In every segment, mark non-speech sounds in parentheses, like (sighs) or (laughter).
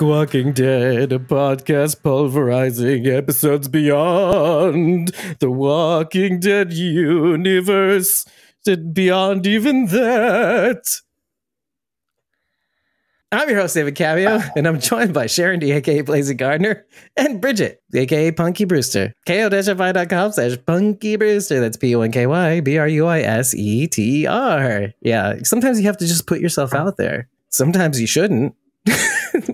Walking Dead, a podcast pulverizing episodes beyond the Walking Dead universe, and beyond even that. I'm your host, David Cameo, and I'm joined by Sharon D, aka Blazing Gardner, and Bridget, aka Punky Brewster. ko-fi.com slash Punky Brewster. That's P O N K Y B R U I S E T E R. Yeah, sometimes you have to just put yourself out there. Sometimes you shouldn't. (laughs)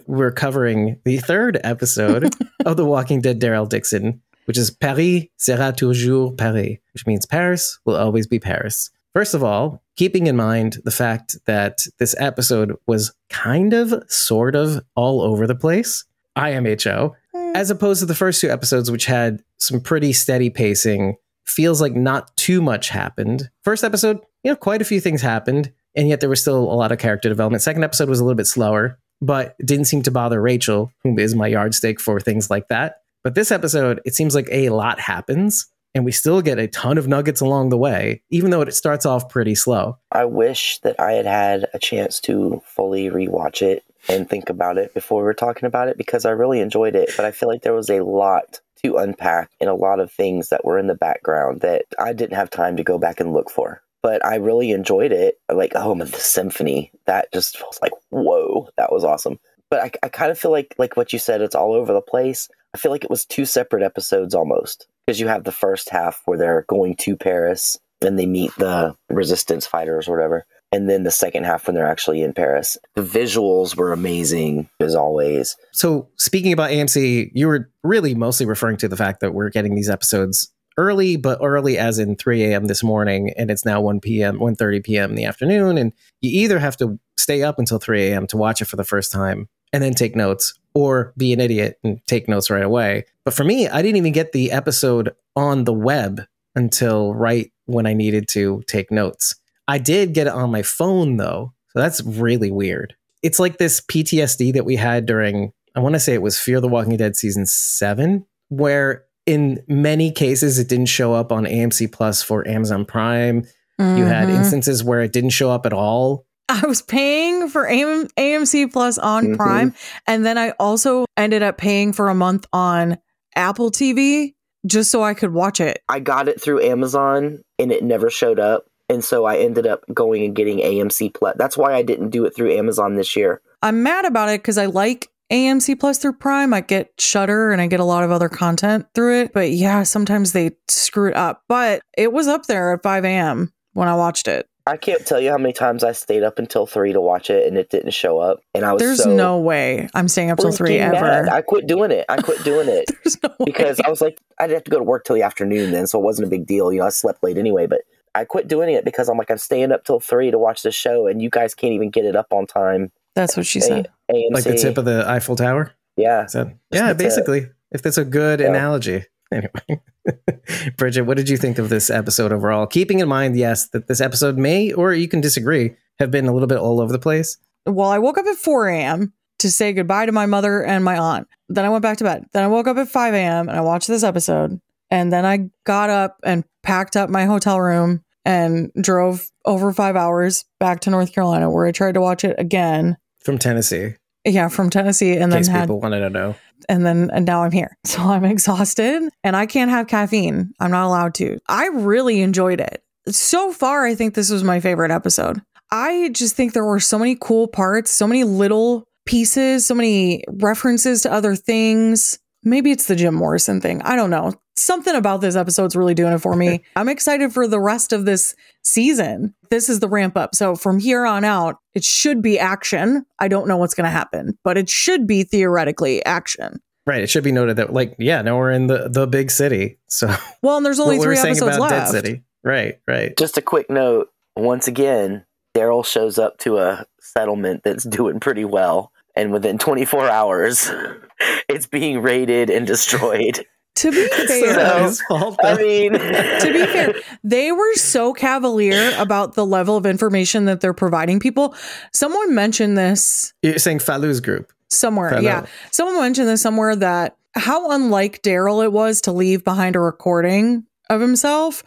We're covering the third episode of The Walking Dead Daryl Dixon, which is Paris sera toujours Paris, which means Paris will always be Paris. First of all, keeping in mind the fact that this episode was kind of, sort of all over the place, IMHO, hmm. as opposed to the first two episodes, which had some pretty steady pacing, feels like not too much happened. First episode, you know, quite a few things happened, and yet there was still a lot of character development. Second episode was a little bit slower, but didn't seem to bother Rachel, who is my yardstick for things like that. But this episode, it seems like a lot happens and we still get a ton of nuggets along the way, even though it starts off pretty slow. I wish that I had had a chance to fully rewatch it and think about it before we were talking about it because I really enjoyed it. But I feel like there was a lot to unpack and a lot of things that were in the background that I didn't have time to go back and look for. But I really enjoyed it. Like, oh, the symphony, that just was like, whoa, that was awesome. But I, I kind of feel like, like what you said, it's all over the place. I feel like it was two separate episodes almost because you have the first half where they're going to Paris and they meet the resistance fighters or whatever. And then the second half when they're actually in Paris. The visuals were amazing as always. So, speaking about AMC, you were really mostly referring to the fact that we're getting these episodes early, but early as in 3 a.m. this morning, and it's now 1 p.m., 1.30 p.m. in the afternoon. And you either have to stay up until 3 a.m. to watch it for the first time and then take notes, or be an idiot and take notes right away. But for me, I didn't even get the episode on the web until right when I needed to take notes. I did get it on my phone though. So that's really weird. It's like this PTSD that we had during, I want to say it was Fear the Walking Dead season seven, where in many cases it didn't show up on AMC Plus for Amazon Prime. Mm-hmm. You had instances where it didn't show up at all I was paying for AM- AMC Plus on mm-hmm. Prime. And then I also ended up paying for a month on Apple TV just so I could watch it. I got it through Amazon and it never showed up. And so I ended up going and getting AMC Plus. That's why I didn't do it through Amazon this year. I'm mad about it because I like AMC Plus through Prime. I get Shudder and I get a lot of other content through it. But yeah, sometimes they screw it up. But it was up there at 5 a.m. when I watched it. I can't tell you how many times I stayed up until three to watch it and it didn't show up. And I was There's so no way I'm staying up till three ever. I quit doing it. I quit doing it (laughs) no because way. I was like, I'd have to go to work till the afternoon then, so it wasn't a big deal. You know, I slept late anyway, but I quit doing it because I'm like, I'm staying up till three to watch the show, and you guys can't even get it up on time. That's what she said. AMC. Like the tip of the Eiffel Tower. Yeah. yeah, basically. If that's a good yeah. analogy. Anyway. (laughs) Bridget, what did you think of this episode overall? Keeping in mind, yes, that this episode may, or you can disagree, have been a little bit all over the place. Well, I woke up at 4 a.m. to say goodbye to my mother and my aunt. Then I went back to bed. Then I woke up at 5 a.m. and I watched this episode. And then I got up and packed up my hotel room and drove over five hours back to North Carolina, where I tried to watch it again. From Tennessee. Yeah, from Tennessee, and then had, people wanted to know and then and now I'm here. (laughs) So I'm exhausted and I can't have caffeine. I'm not allowed to. I really enjoyed it. So far, I think this was my favorite episode. I just think there were so many cool parts, so many little pieces, so many references to other things. Maybe it's the Jim Morrison thing. I don't know. Something about this episode's really doing it for me. (laughs) I'm excited for the rest of this season. This is the ramp up. So from here on out, it should be action. I don't know what's going to happen, but it should be theoretically action. Right. It should be noted that, like, yeah, now we're in the the big city. So (laughs) well, and there's only three episodes left. Dead City. Right. Right. Just a quick note. Once again, Daryl shows up to a settlement that's doing pretty well and within 24 hours, (laughs) it's being raided and destroyed. To be (laughs) fair, so, I mean, (laughs) to be fair, they were so cavalier about the level of information that they're providing people. Someone mentioned this. You're saying Falou's group somewhere, yeah. Someone mentioned this somewhere that how unlike Daryl it was to leave behind a recording of himself,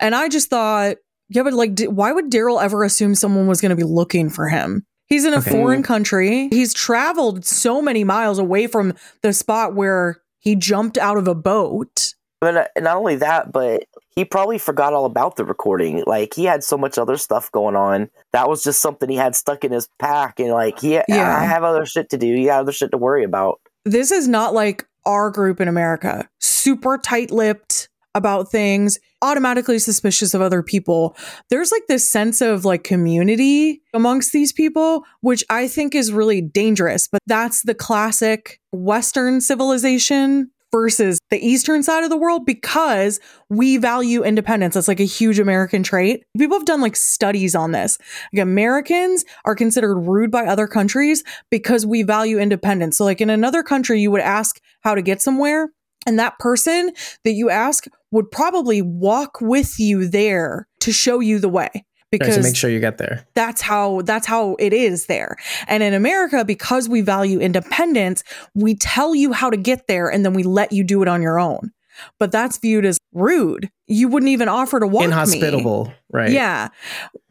and I just thought, yeah, but like, why would Daryl ever assume someone was going to be looking for him? He's in a Okay. foreign country. He's traveled so many miles away from the spot where he jumped out of a boat. But uh, not only that, but he probably forgot all about the recording. Like he had so much other stuff going on. That was just something he had stuck in his pack, and like he, Yeah. I have other shit to do. You got other shit to worry about. This is not like our group in America. Super tight lipped about things, automatically suspicious of other people. There's like this sense of like community amongst these people, which I think is really dangerous. But that's the classic Western civilization versus the Eastern side of the world because we value independence. That's like a huge American trait. People have done like studies on this. Like Americans are considered rude by other countries because we value independence. So, like in another country, you would ask how to get somewhere, and that person that you ask would probably walk with you there to show you the way. Right, Because to make sure you get there. that's how that's how it is there. And in America because we value independence, we tell you how to get there and then we let you do it on your own. But that's viewed as rude. You wouldn't even offer to walk me. Inhospitable, right? Yeah.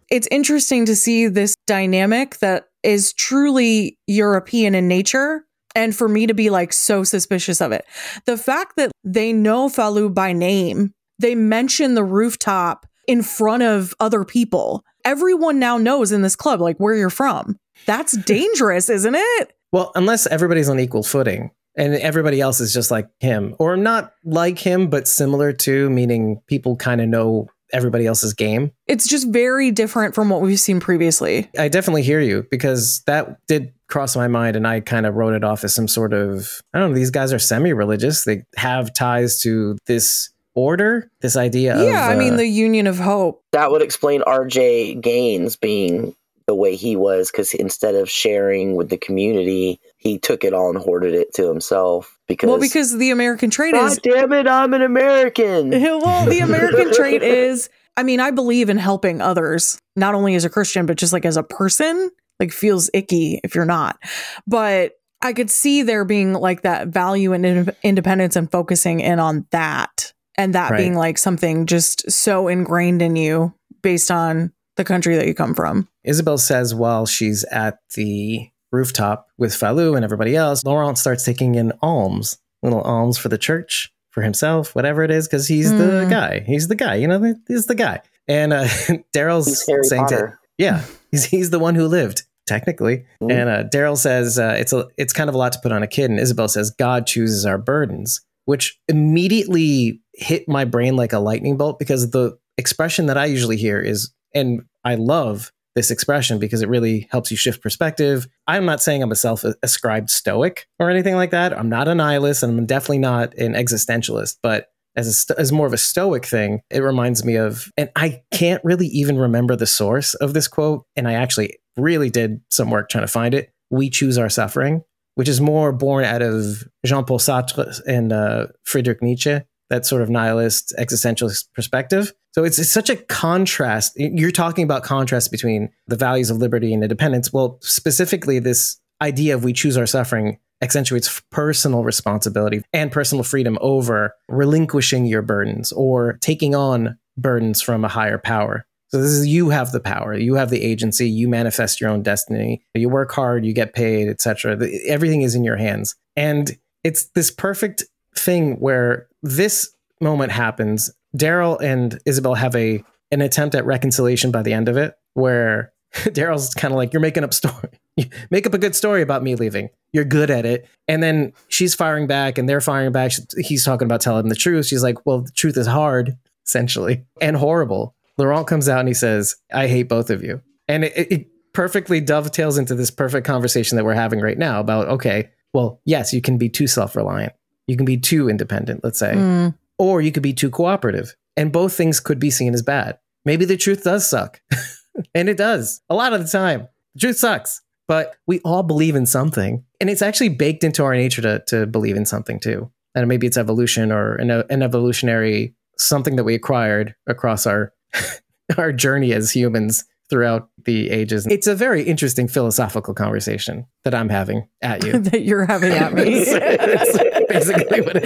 It's interesting to see this dynamic that is truly European in nature. And for me to be like so suspicious of it. The fact that they know Falou by name, they mention the rooftop in front of other people. Everyone now knows in this club, like where you're from. That's (laughs) dangerous, isn't it? Well, unless everybody's on equal footing and everybody else is just like him, or not like him, but similar to, meaning people kind of know everybody else's game. It's just very different from what we've seen previously. I definitely hear you because that did cross my mind and I kind of wrote it off as some sort of, I don't know, these guys are semi religious. They have ties to this order, this idea of. yeah, I mean, uh, the Union of Hope. That would explain R.J. Gaines being the way he was because instead of sharing with the community, he took it all and hoarded it to himself. Because, Well, because the American trait is. God is damn it, I'm an American. (laughs) well, the American trait is I mean, I believe in helping others, not only as a Christian, but just like as a person. Like feels icky if you're not. But I could see there being like that value and in- independence and focusing in on that. And that Right. being like something just so ingrained in you based on the country that you come from. Isabelle says while she's at the rooftop with Falou and everybody else, Laurent starts taking in alms, little alms for the church, for himself, whatever it is, because he's the Hmm. guy. He's the guy, you know, he's the guy. And uh, (laughs) Daryl's He's Harry saying to, yeah, he's, he's the one who lived, technically. Mhm. And uh, Daryl says uh, it's a it's kind of a lot to put on a kid, and Isabelle says God chooses our burdens, which immediately hit my brain like a lightning bolt because the expression that I usually hear is, and I love this expression because it really helps you shift perspective. I'm not saying I'm a self-ascribed stoic or anything like that. I'm not a nihilist, and I'm definitely not an existentialist, but as a as more of a stoic thing, it reminds me of, and I can't really even remember the source of this quote, and I actually really did some work trying to find it. We choose our suffering, which is more born out of Jean Paul Sartre and uh, Friedrich Nietzsche, that sort of nihilist existentialist perspective. So it's, it's such a contrast. You're talking about contrast between the values of liberty and independence. Well, specifically, this idea of we choose our suffering accentuates personal responsibility and personal freedom over relinquishing your burdens or taking on burdens from a higher power. So this is you have the power, you have the agency, you manifest your own destiny. You work hard, you get paid, etc. Everything is in your hands. And it's this perfect thing where this moment happens. Daryl and Isabelle have a an attempt at reconciliation by the end of it, where (laughs) Daryl's kind of like, "You're making up story, (laughs) make up a good story about me leaving. You're good at it." And then she's firing back, and they're firing back. He's talking about telling the truth. She's like, "Well, the truth is hard, (laughs) essentially, and horrible." Laurent comes out and he says, "I hate both of you," and it, it perfectly dovetails into this perfect conversation that we're having right now about, okay, well, yes, you can be too self-reliant, you can be too independent, let's say, Mm. Or you could be too cooperative. And both things could be seen as bad. Maybe the truth does suck. (laughs) and it does a lot of the time. The truth sucks, but we all believe in something. And it's actually baked into our nature to, to believe in something too. And maybe it's evolution or an, an evolutionary something that we acquired across our (laughs) our journey as humans throughout the ages. It's a very interesting philosophical conversation that I'm having at you. (laughs) that you're having at me. It's basically what it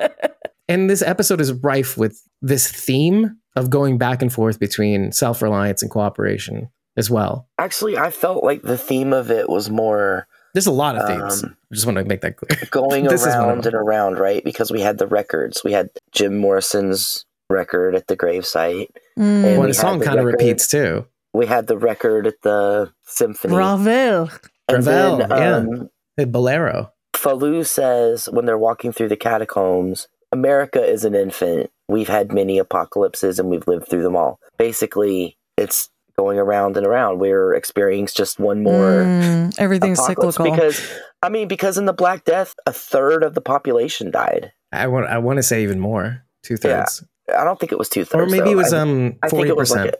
is. (laughs) and this episode is rife with this theme of going back and forth between self reliance and cooperation. as well. Actually, I felt like the theme of it was more There's a lot of themes. Um, I just want to make that clear. going (laughs) This is one around them. and around, right? Because we had the records. We had Jim Morrison's record at the gravesite. Mm. And Well, the song kind of repeats too. We had the record at the symphony. Ravel. and Ravel, then yeah. um, Hey, Bolero. Falou says when they're walking through the catacombs, America is an infant. We've had many apocalypses and we've lived through them all. Basically, it's going around and around. We're experiencing just one more Mm, everything's apocalypse cyclical. because I mean, because in the Black Death, a third of the population died. I want. I want to say even more. Two thirds, I don't think it was two thirds, or maybe it was I, um think forty it was percent. like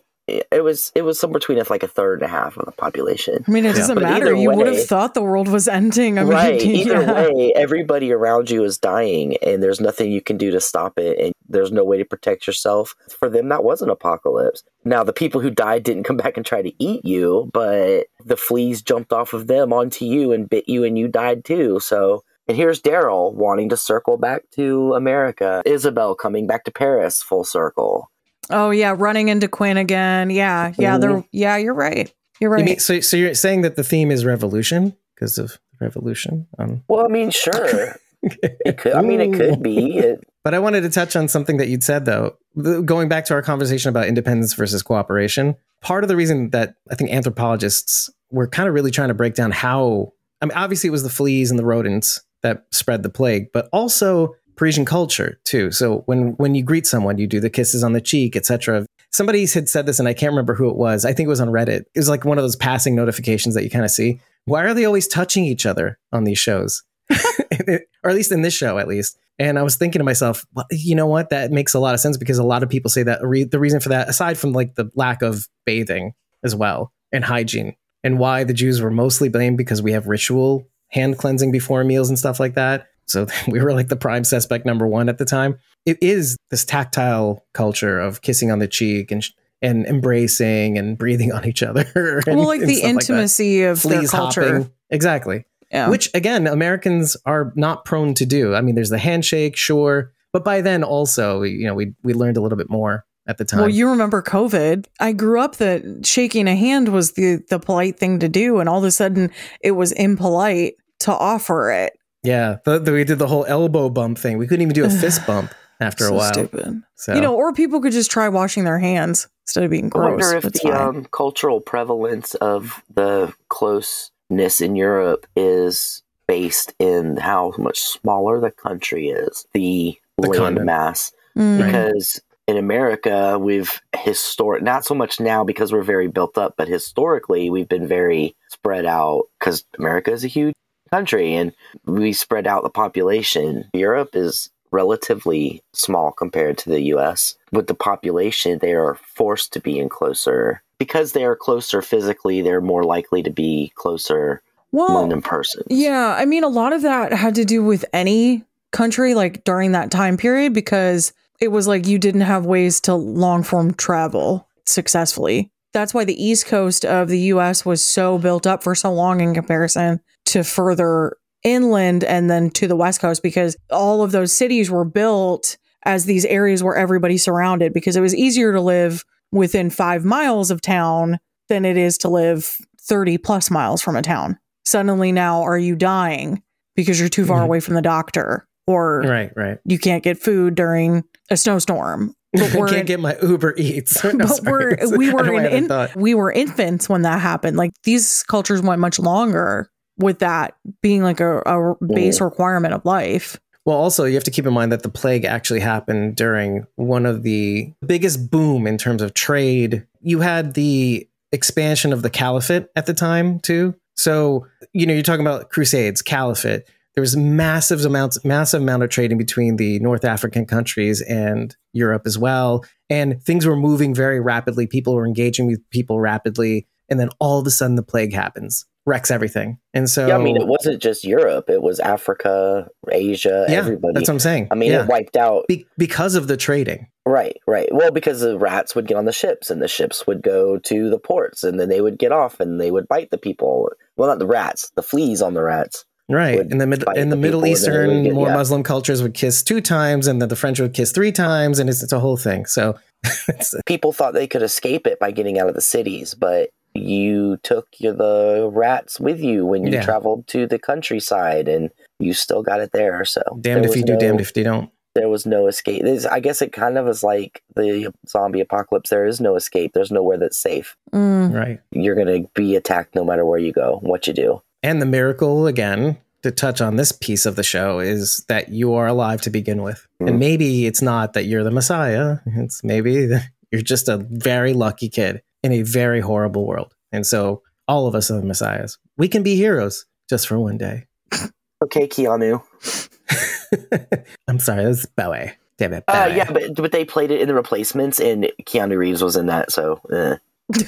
it was it was somewhere between like a third and a half of the population. I mean, it doesn't But matter. either You would have thought the world was ending. I mean, right. (laughs) Either yeah. way, everybody around you is dying, and there's nothing you can do to stop it, and there's no way to protect yourself. For them, that was an apocalypse. Now, the people who died didn't come (laughs) back and try to eat you, but the fleas jumped off of them onto you and bit you, and you died too. So. And here's Daryl wanting to circle back to America. Isabelle coming back to Paris full circle. Oh yeah, running into Quinn again. Yeah, yeah, they're yeah. You're right. You're right. You mean, so, so you're saying that the theme is revolution because of revolution? Um, Well, I mean, sure. It could, I mean, it could be. It, But I wanted to touch on something that you'd said though, The- going back to our conversation about independence versus cooperation. Part of the reason that I think anthropologists were kind of really trying to break down how, I mean, obviously it was the fleas and the rodents that spread the plague, but also Parisian culture too. So when when you greet someone, you do the kisses on the cheek, etc. Somebody had said this, and I can't remember who it was. I think it was on Reddit. It was like one of those passing notifications that you kind of see. Why are they always touching each other on these shows? (laughs) or at least in this show, at least. And I was thinking to myself, well, you know what? That makes a lot of sense because a lot of people say that re- the reason for that, aside from like the lack of bathing as well and hygiene, and why the Jews were mostly blamed because we have ritual hand cleansing before meals and stuff like that. So (laughs) we were like the prime suspect number one at the time. It is this tactile culture of kissing on the cheek and and embracing and breathing on each other. (laughs) and- well, like the intimacy of their culture. hopping. Exactly. Yeah. Which again, Americans are not prone to do. I mean, there's the handshake, sure, but by then also, you know, we we learned a little bit more at the time. Well, you remember COVID. I grew up that shaking a hand was the the polite thing to do, and all of a sudden it was impolite to offer it. yeah, the, the- we did the whole elbow bump thing. We couldn't even do a (sighs) fist bump after so a while. stupid. So You know, or people could just try washing their hands instead of being gross. I wonder if That's the um, cultural prevalence of the closeness in Europe is based in how much smaller the country is, the, The land mass. Mm. Because in America, we've historic not so much now because we're very built up, but historically we've been very spread out because America is a huge country and we spread out the population. Europe is relatively small compared to the US. With the population, they are forced to be in closer because they are closer physically, they're more likely to be closer Well, London person. Yeah, I mean, a lot of that had to do with any country, like during that time period, because it was like you didn't have ways to long form travel successfully. That's why the East Coast of the US was so built up for so long in comparison to further inland and then to the West Coast, because all of those cities were built as these areas where everybody surrounded, because it was easier to live within five miles of town than it is to live 30 plus miles from a town suddenly now are you dying because you're too far Mhm. away from the doctor or right, right. you can't get food during a snowstorm (laughs) but I can't get my Uber Eats. No, (laughs) but sorry. we're we (laughs) were don't know why I in, in- we were infants when that happened like these cultures went much longer with that being like a, a base requirement of life Well, also, you have to keep in mind that the plague actually happened during one of the biggest boom in terms of trade. You had the expansion of the caliphate at the time, too. So, you know, you're talking about crusades, caliphate. There was massive amounts, massive amount of trading between the North African countries and Europe as well. And things were moving very rapidly. People were engaging with people rapidly. And then all of a sudden the plague happens, wrecks everything. And so, Yeah, I mean, it wasn't just Europe; it was Africa, Asia, yeah, everybody. that's what I'm saying. I mean, yeah. it wiped out. Be- because of the trading. Right, right. Well, because the rats would get on the ships, and the ships would go to the ports, and then they would get off, and they would bite the people. Well, not the rats, the fleas on the rats. Right. In the mid- in the the Middle people and then they would Eastern, get- more yeah. Muslim cultures would kiss two times, and then the French would kiss three times, and it's, it's a whole thing. So, (laughs) People thought they could escape it by getting out of the cities, but you took your, the rats with you when you Yeah. traveled to the countryside, and you still got it there. So Damned there if was you do, no- damned if you don't. there was no escape. This, I guess it kind of is like the zombie apocalypse. There is no escape. There's nowhere that's safe. Mm. Right. You're gonna be attacked no matter where you go, what you do. And the miracle, again, to touch on this piece of the show, is that you are alive to begin with. And Mhm. maybe it's not that you're the Messiah. It's maybe you're just a very lucky kid in a very horrible world. And so all of us are the Messiahs. We can be heroes just for one day. (laughs) Okay, Keanu. (laughs) I'm sorry, that was Bowie. Damn it. Uh, yeah, but but they played it in the replacements, and Keanu Reeves was in that. So eh.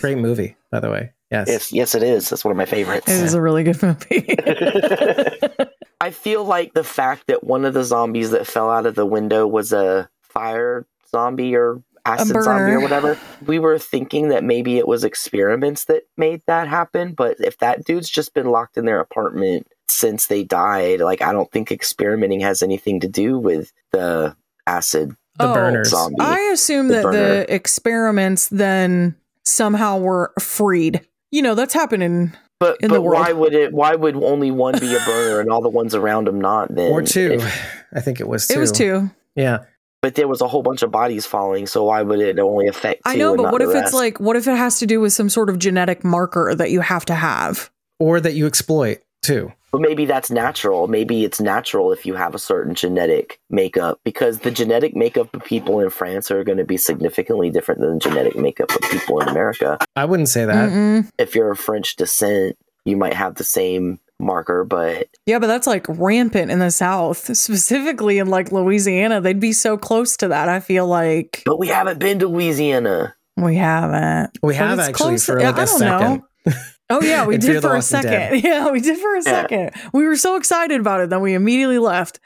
Great movie, by the way. Yes. yes, yes, it is. That's one of my favorites. It is a really good movie. (laughs) I feel like the fact that one of the zombies that fell out of the window was a fire zombie or acid zombie or whatever. We were thinking that maybe it was experiments that made that happen, but if that dude's just been locked in their apartment since they died, like I don't think experimenting has anything to do with the acid The Oh, burners. zombie. I assume The that burner. the experiments then somehow were freed. You know, that's happening. But in but the world. why would it? Why would only one be a burner and all the ones around him not? Then or two. If- (sighs) I think it was two. It was two. Yeah. but there was a whole bunch of bodies falling, so why would it only affect? Two I know, and but not what the if it's like, what if it has to do with some sort of genetic marker that you have to have? Or that you exploit too. But maybe that's natural. Maybe it's natural if you have a certain genetic makeup, because the genetic makeup of people in France are going to be significantly different than the genetic makeup of people in America. I wouldn't say that. Mm-mm. If you're of French descent, you might have the same marker, but Yeah, but that's like rampant in the South, specifically in like Louisiana. They'd be so close to that. I feel like but we haven't been to Louisiana. we haven't. We But have it's actually close- for yeah, like I a don't second. (laughs) know. Oh (laughs) yeah, we did for a Walking Dead. second. Yeah, we did for a second. We were so excited about it that we immediately left.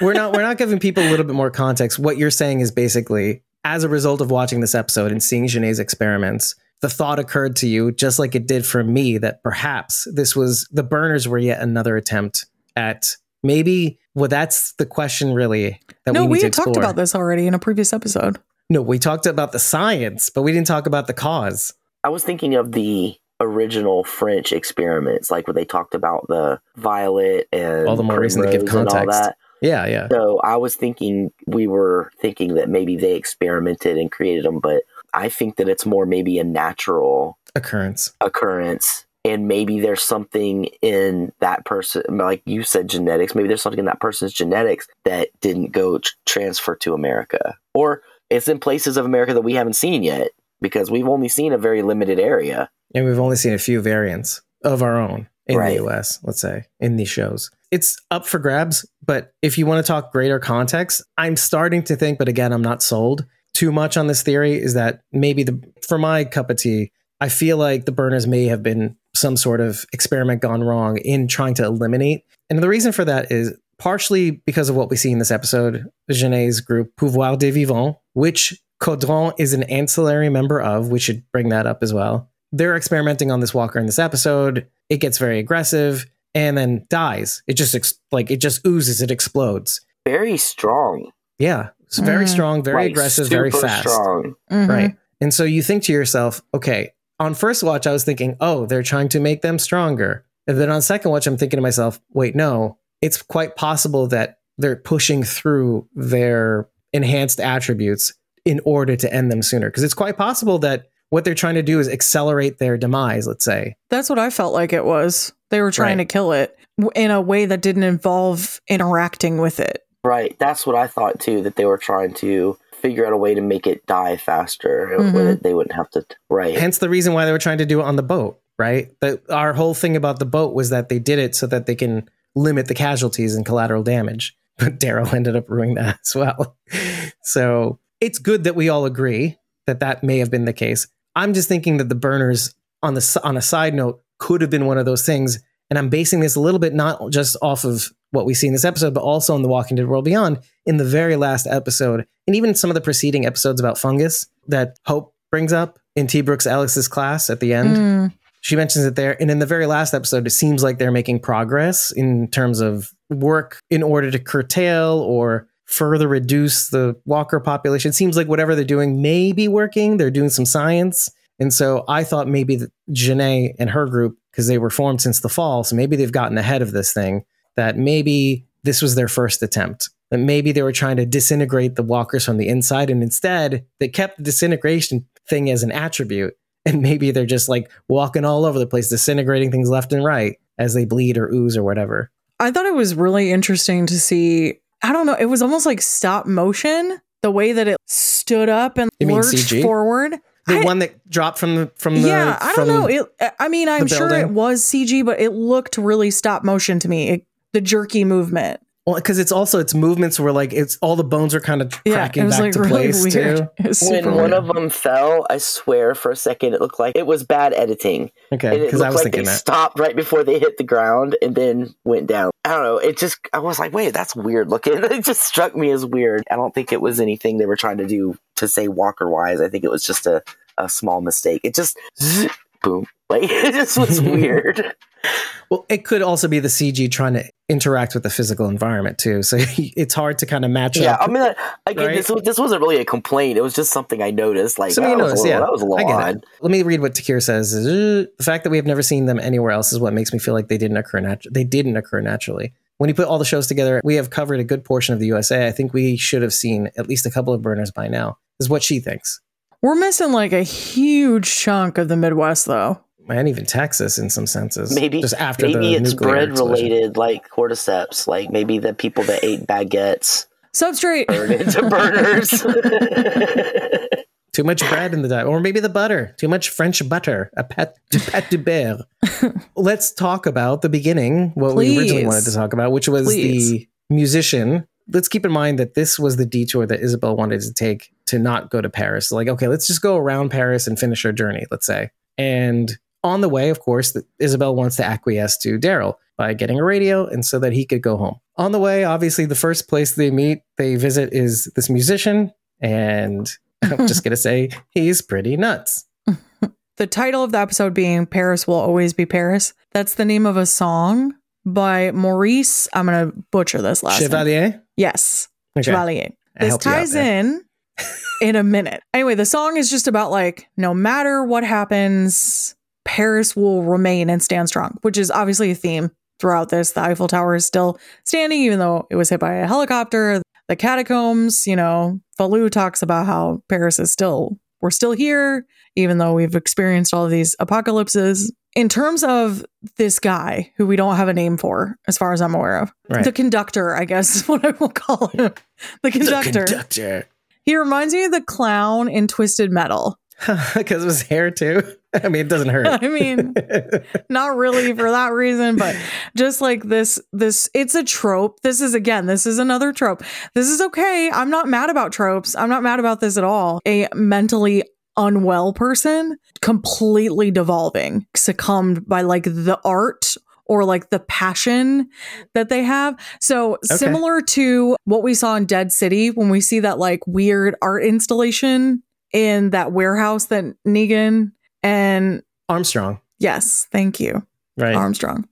we're not we're not giving people a little bit more context. What you're saying is basically as a result of watching this episode and seeing Genet's experiments, the thought occurred to you, just like it did for me, that perhaps this was the burners were yet another attempt at maybe well that's the question really that no, we need we to had talked about this already in a previous episode. No, we talked about the science, but we didn't talk about the cause. I was thinking of the original French experiments, like where they talked about the violet and All the more reason to give context. that. Yeah, yeah. So I was thinking we were thinking that maybe they experimented and created them, but I think that it's more maybe a natural Occurrence. occurrence. And maybe there's something in that person, like you said, genetics. Maybe there's something in that person's genetics that didn't go tr- transfer to America, or it's in places of America that we haven't seen yet because we've only seen a very limited area. And we've only seen a few variants of our own in Right. the US, let's say, in these shows. It's up for grabs, but if you want to talk greater context, I'm starting to think, but again, I'm not sold too much on this theory, is that maybe the for my cup of tea, I feel like the burners may have been some sort of experiment gone wrong in trying to eliminate. And the reason for that is partially because of what we see in this episode, Genet's group, Pouvoir des Vivants, which Codron is an ancillary member of. We should bring that up as well. They're experimenting on this walker in this episode. It gets very aggressive and then dies. It just ex- like it just oozes, it explodes. Very strong, Yeah, it's very Mhm. strong, very like, aggressive, very fast. Strong. Mhm. Right. And so you think to yourself, okay, on first watch, I was thinking, oh, they're trying to make them stronger. And then on second watch, I'm thinking to myself, wait, no, it's quite possible that they're pushing through their enhanced attributes in order to end them sooner. Because it's quite possible that what they're trying to do is accelerate their demise, let's say. That's what I felt like it was. They were trying Right. to kill it in a way that didn't involve interacting with it. Right. That's what I thought too. That they were trying to figure out a way to make it die faster. Mhm. where They wouldn't have to. Right. Hence the reason why they were trying to do it on the boat, right? That our whole thing about the boat was that they did it so that they can limit the casualties and collateral damage. (laughs) But Daryl (laughs) ended up ruining that as well. (laughs) So it's good that we all agree that that may have been the case. I'm just thinking that the burners on the on a side note could have been one of those things, and I'm basing this a little bit not just off of what we see in this episode, but also in the Walking Dead World Beyond. In the very last episode, and even some of the preceding episodes about fungus that Hope brings up in T. Brooks Alex's class at the end, Mm. she mentions it there. And in the very last episode, it seems like they're making progress in terms of work in order to curtail or further reduce the walker population. It seems like whatever they're doing may be working. They're doing some science. And so I thought maybe Genet and her group, because they were formed since the fall, so maybe they've gotten ahead of this thing, that maybe this was their first attempt. That maybe they were trying to disintegrate the walkers from the inside, and instead they kept the disintegration thing as an attribute. And maybe they're just like walking all over the place, disintegrating things left and right as they bleed or ooze or whatever. I thought it was really interesting to see. I don't know. It was almost like stop motion, the way that it stood up and You lurched forward. The I- one that dropped from the from the yeah, I don't know. It. I mean, I'm sure it was CG, but it looked really stop motion to me. It, the jerky movement. Well, because it's also its movements were like it's all the bones are kind of Yeah, cracking it was back like to really place (laughs) weird. too. When super one of them fell, I swear for a second it looked like it was bad editing. Okay, and it because I was like thinking they that. stopped right before they hit the ground and then went down. I don't know. It just I was like, wait, that's weird looking. (laughs) It just struck me as weird. I don't think it was anything they were trying to do to say Walker wise. I think it was just a, a small mistake. It just (laughs) boom. (laughs) Like it just was (laughs) weird. Well, it could also be the CG trying to interact with the physical environment too. So (laughs) it's hard to kind of match yeah, up. Yeah, I mean, I- Right? this this wasn't really a complaint. It was just something I noticed. Like, Something you noticed, little, yeah. that was a I little get odd. it. Let me read what Takir says. The fact that we have never seen them anywhere else is what makes me feel like they didn't occur natu- They didn't occur naturally. When you put all the shows together, we have covered a good portion of the USA. I think we should have seen at least a couple of burners by now. Is what she thinks, We're missing like a huge chunk of the Midwest, though. and even Texas in some senses. Maybe just after maybe the it's bread explosion. related, like cordyceps. Like maybe the people that ate baguettes Substrate. turned into burners. (laughs) Too much bread in the diet, or maybe the butter. Too much French butter. A pat du pat de beurre. (laughs) Let's talk about the beginning. What we originally wanted to talk about, which was Please. the musician. Let's keep in mind that this was the detour that Isabelle wanted to take to not go to Paris. Like, okay, let's just go around Paris and finish our journey. Let's say, and on the way, of course, Isabelle wants to acquiesce to Daryl by getting a radio, and so that he could go home. On the way, obviously, the first place they meet, they visit is this musician, and (laughs) I'm just gonna say he's pretty nuts. (laughs) the title of the episode being Paris Will Always Be Paris. That's the name of a song by Maurice. I'm going to butcher this last name. Yes, Okay. Chevalier. I This helped you out ties in (laughs) in a minute. Anyway, the song is just about like no matter what happens, Paris will remain and stand strong, which is obviously a theme throughout this. The Eiffel Tower is still standing, even though it was hit by a helicopter. The catacombs, you know, Falou talks about how Paris is still, we're still here, even though we've experienced all of these apocalypses. In terms of this guy, who we don't have a name for, as far as I'm aware of, Right. the conductor, I guess is (laughs) what I will call him. The conductor. The conductor. He reminds me of the clown in Twisted Metal. (laughs) Because of his hair too. (laughs) I mean, it doesn't hurt. I mean, not really for that reason, but just like this, this, it's a trope. This is again, this is another trope. This is okay. I'm not mad about tropes. I'm not mad about this at all. A mentally unwell person completely devolving, succumbed by like the art or like the passion that they have. So similar to what we saw in Dead City when we see that like weird art installation in that warehouse that Negan and Armstrong, yes, thank you, right? Armstrong.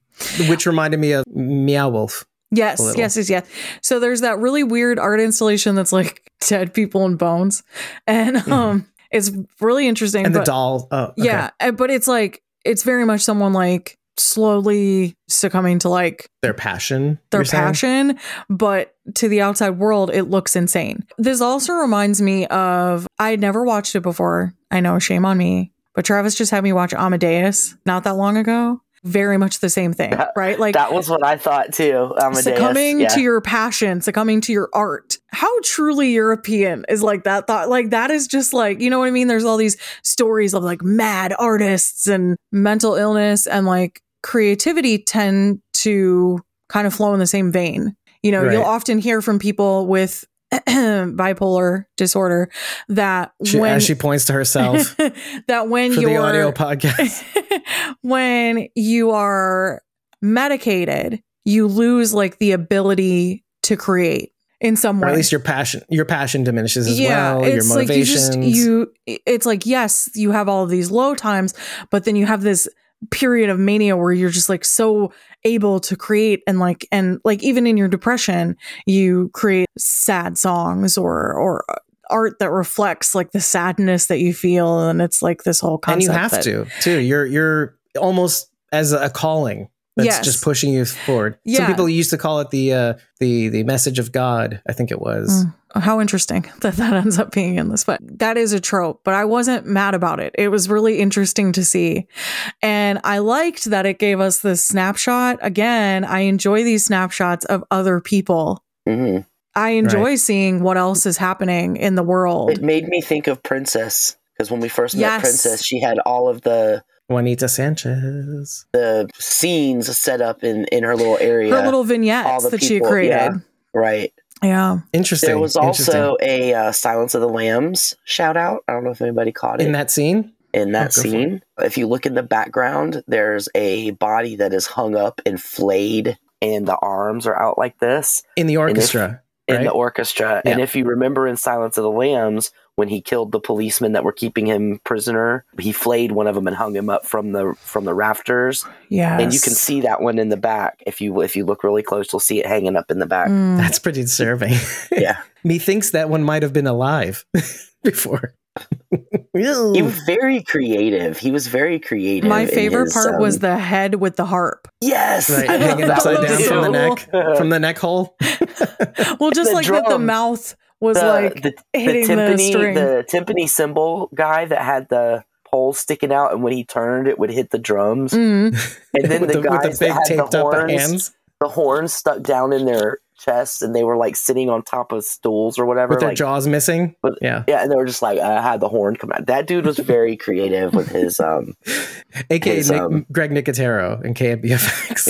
Which reminded me of Meow Wolf. Yes, yes, yes, yes. So there's that really weird art installation that's like (laughs) dead people and bones, and um, it's really interesting. And the doll. Oh, okay. yeah, uh, but it's like it's very much someone like slowly succumbing to like Their passion. their you're saying? passion, but to the outside world, it looks insane. This also reminds me of I never watched it before. I know, shame on me, but Travis just had me watch Amadeus not that long ago. Very much the same thing, That- right? Like that was what I thought too. Amadeus. succumbing yeah. to your passion, succumbing to your art. How truly European is like that thought? Like that is just like, you know what I mean? There's all these stories of like mad artists and mental illness and like creativity tend to kind of flow in the same vein. You know, Right. you'll often hear from people with (clears throat) bipolar disorder that She, when she points to herself (laughs) that when for you're the audio (laughs) podcast. when you are medicated, you lose like the ability to create in some way or at least your passion. Your passion diminishes as well. Your it's like you just you. It's like yes, you have all of these low times, but then you have this period of mania where you're just like so able to create and like and like even in your depression, you create sad songs or or art that reflects like the sadness that you feel, and it's like this whole concept. and you have that- to too. You're you're almost as a calling that's Yes. just pushing you forward. Some Yeah. people used to call it the uh, the the message of God. I think it was. Mm, how interesting (laughs) that that ends up being in this, but that is a trope. But I wasn't mad about it. It was really interesting to see, and I liked that it gave us this snapshot. Again, I enjoy these snapshots of other people. hmm I enjoy seeing what else is happening in the world. It made me think of Princess because when we first met Princess, she had all of the Juanita Sanchez. the scenes set up in in her little area. Her little all vignettes the that she people, created. yeah. right. Yeah. Interesting. There was also a uh, Silence of the Lambs shout out. I don't know if anybody caught it in that scene. in that Oh, scene. If you look in the background, there's a body that is hung up and flayed, and the arms are out like this in the orchestra. in right? the orchestra. And if you remember in Silence of the Lambs, when he killed the policemen that were keeping him prisoner, he flayed one of them and hung him up from the from the rafters. Yeah, And you can see that one in the back. If you if you look really close, you'll see it hanging up in the back. Mm. That's pretty disturbing. (laughs) Yeah. (laughs) Methinks that one might have been alive (laughs) before. He was very creative. He was very creative. My favorite his, part um, was the head with the harp. yes, right, hanging that upside down from the neck, from the neck hole. Well, just the like that the mouth was the, like the, the hitting the, timpani, string. the timpani cymbal guy that had the pole sticking out, and when he turned, it would hit the drums. Mm. And then with the, the, guys the big that had taped the horns, hands the horns stuck down in their chests, and they were like sitting on top of stools or whatever. with their like, jaws missing. But- yeah, yeah, and they were just like, I had the horn come out. That dude was very creative with his, um, (laughs) aka his, Nick, um, Greg Nicotero and KNB EFX.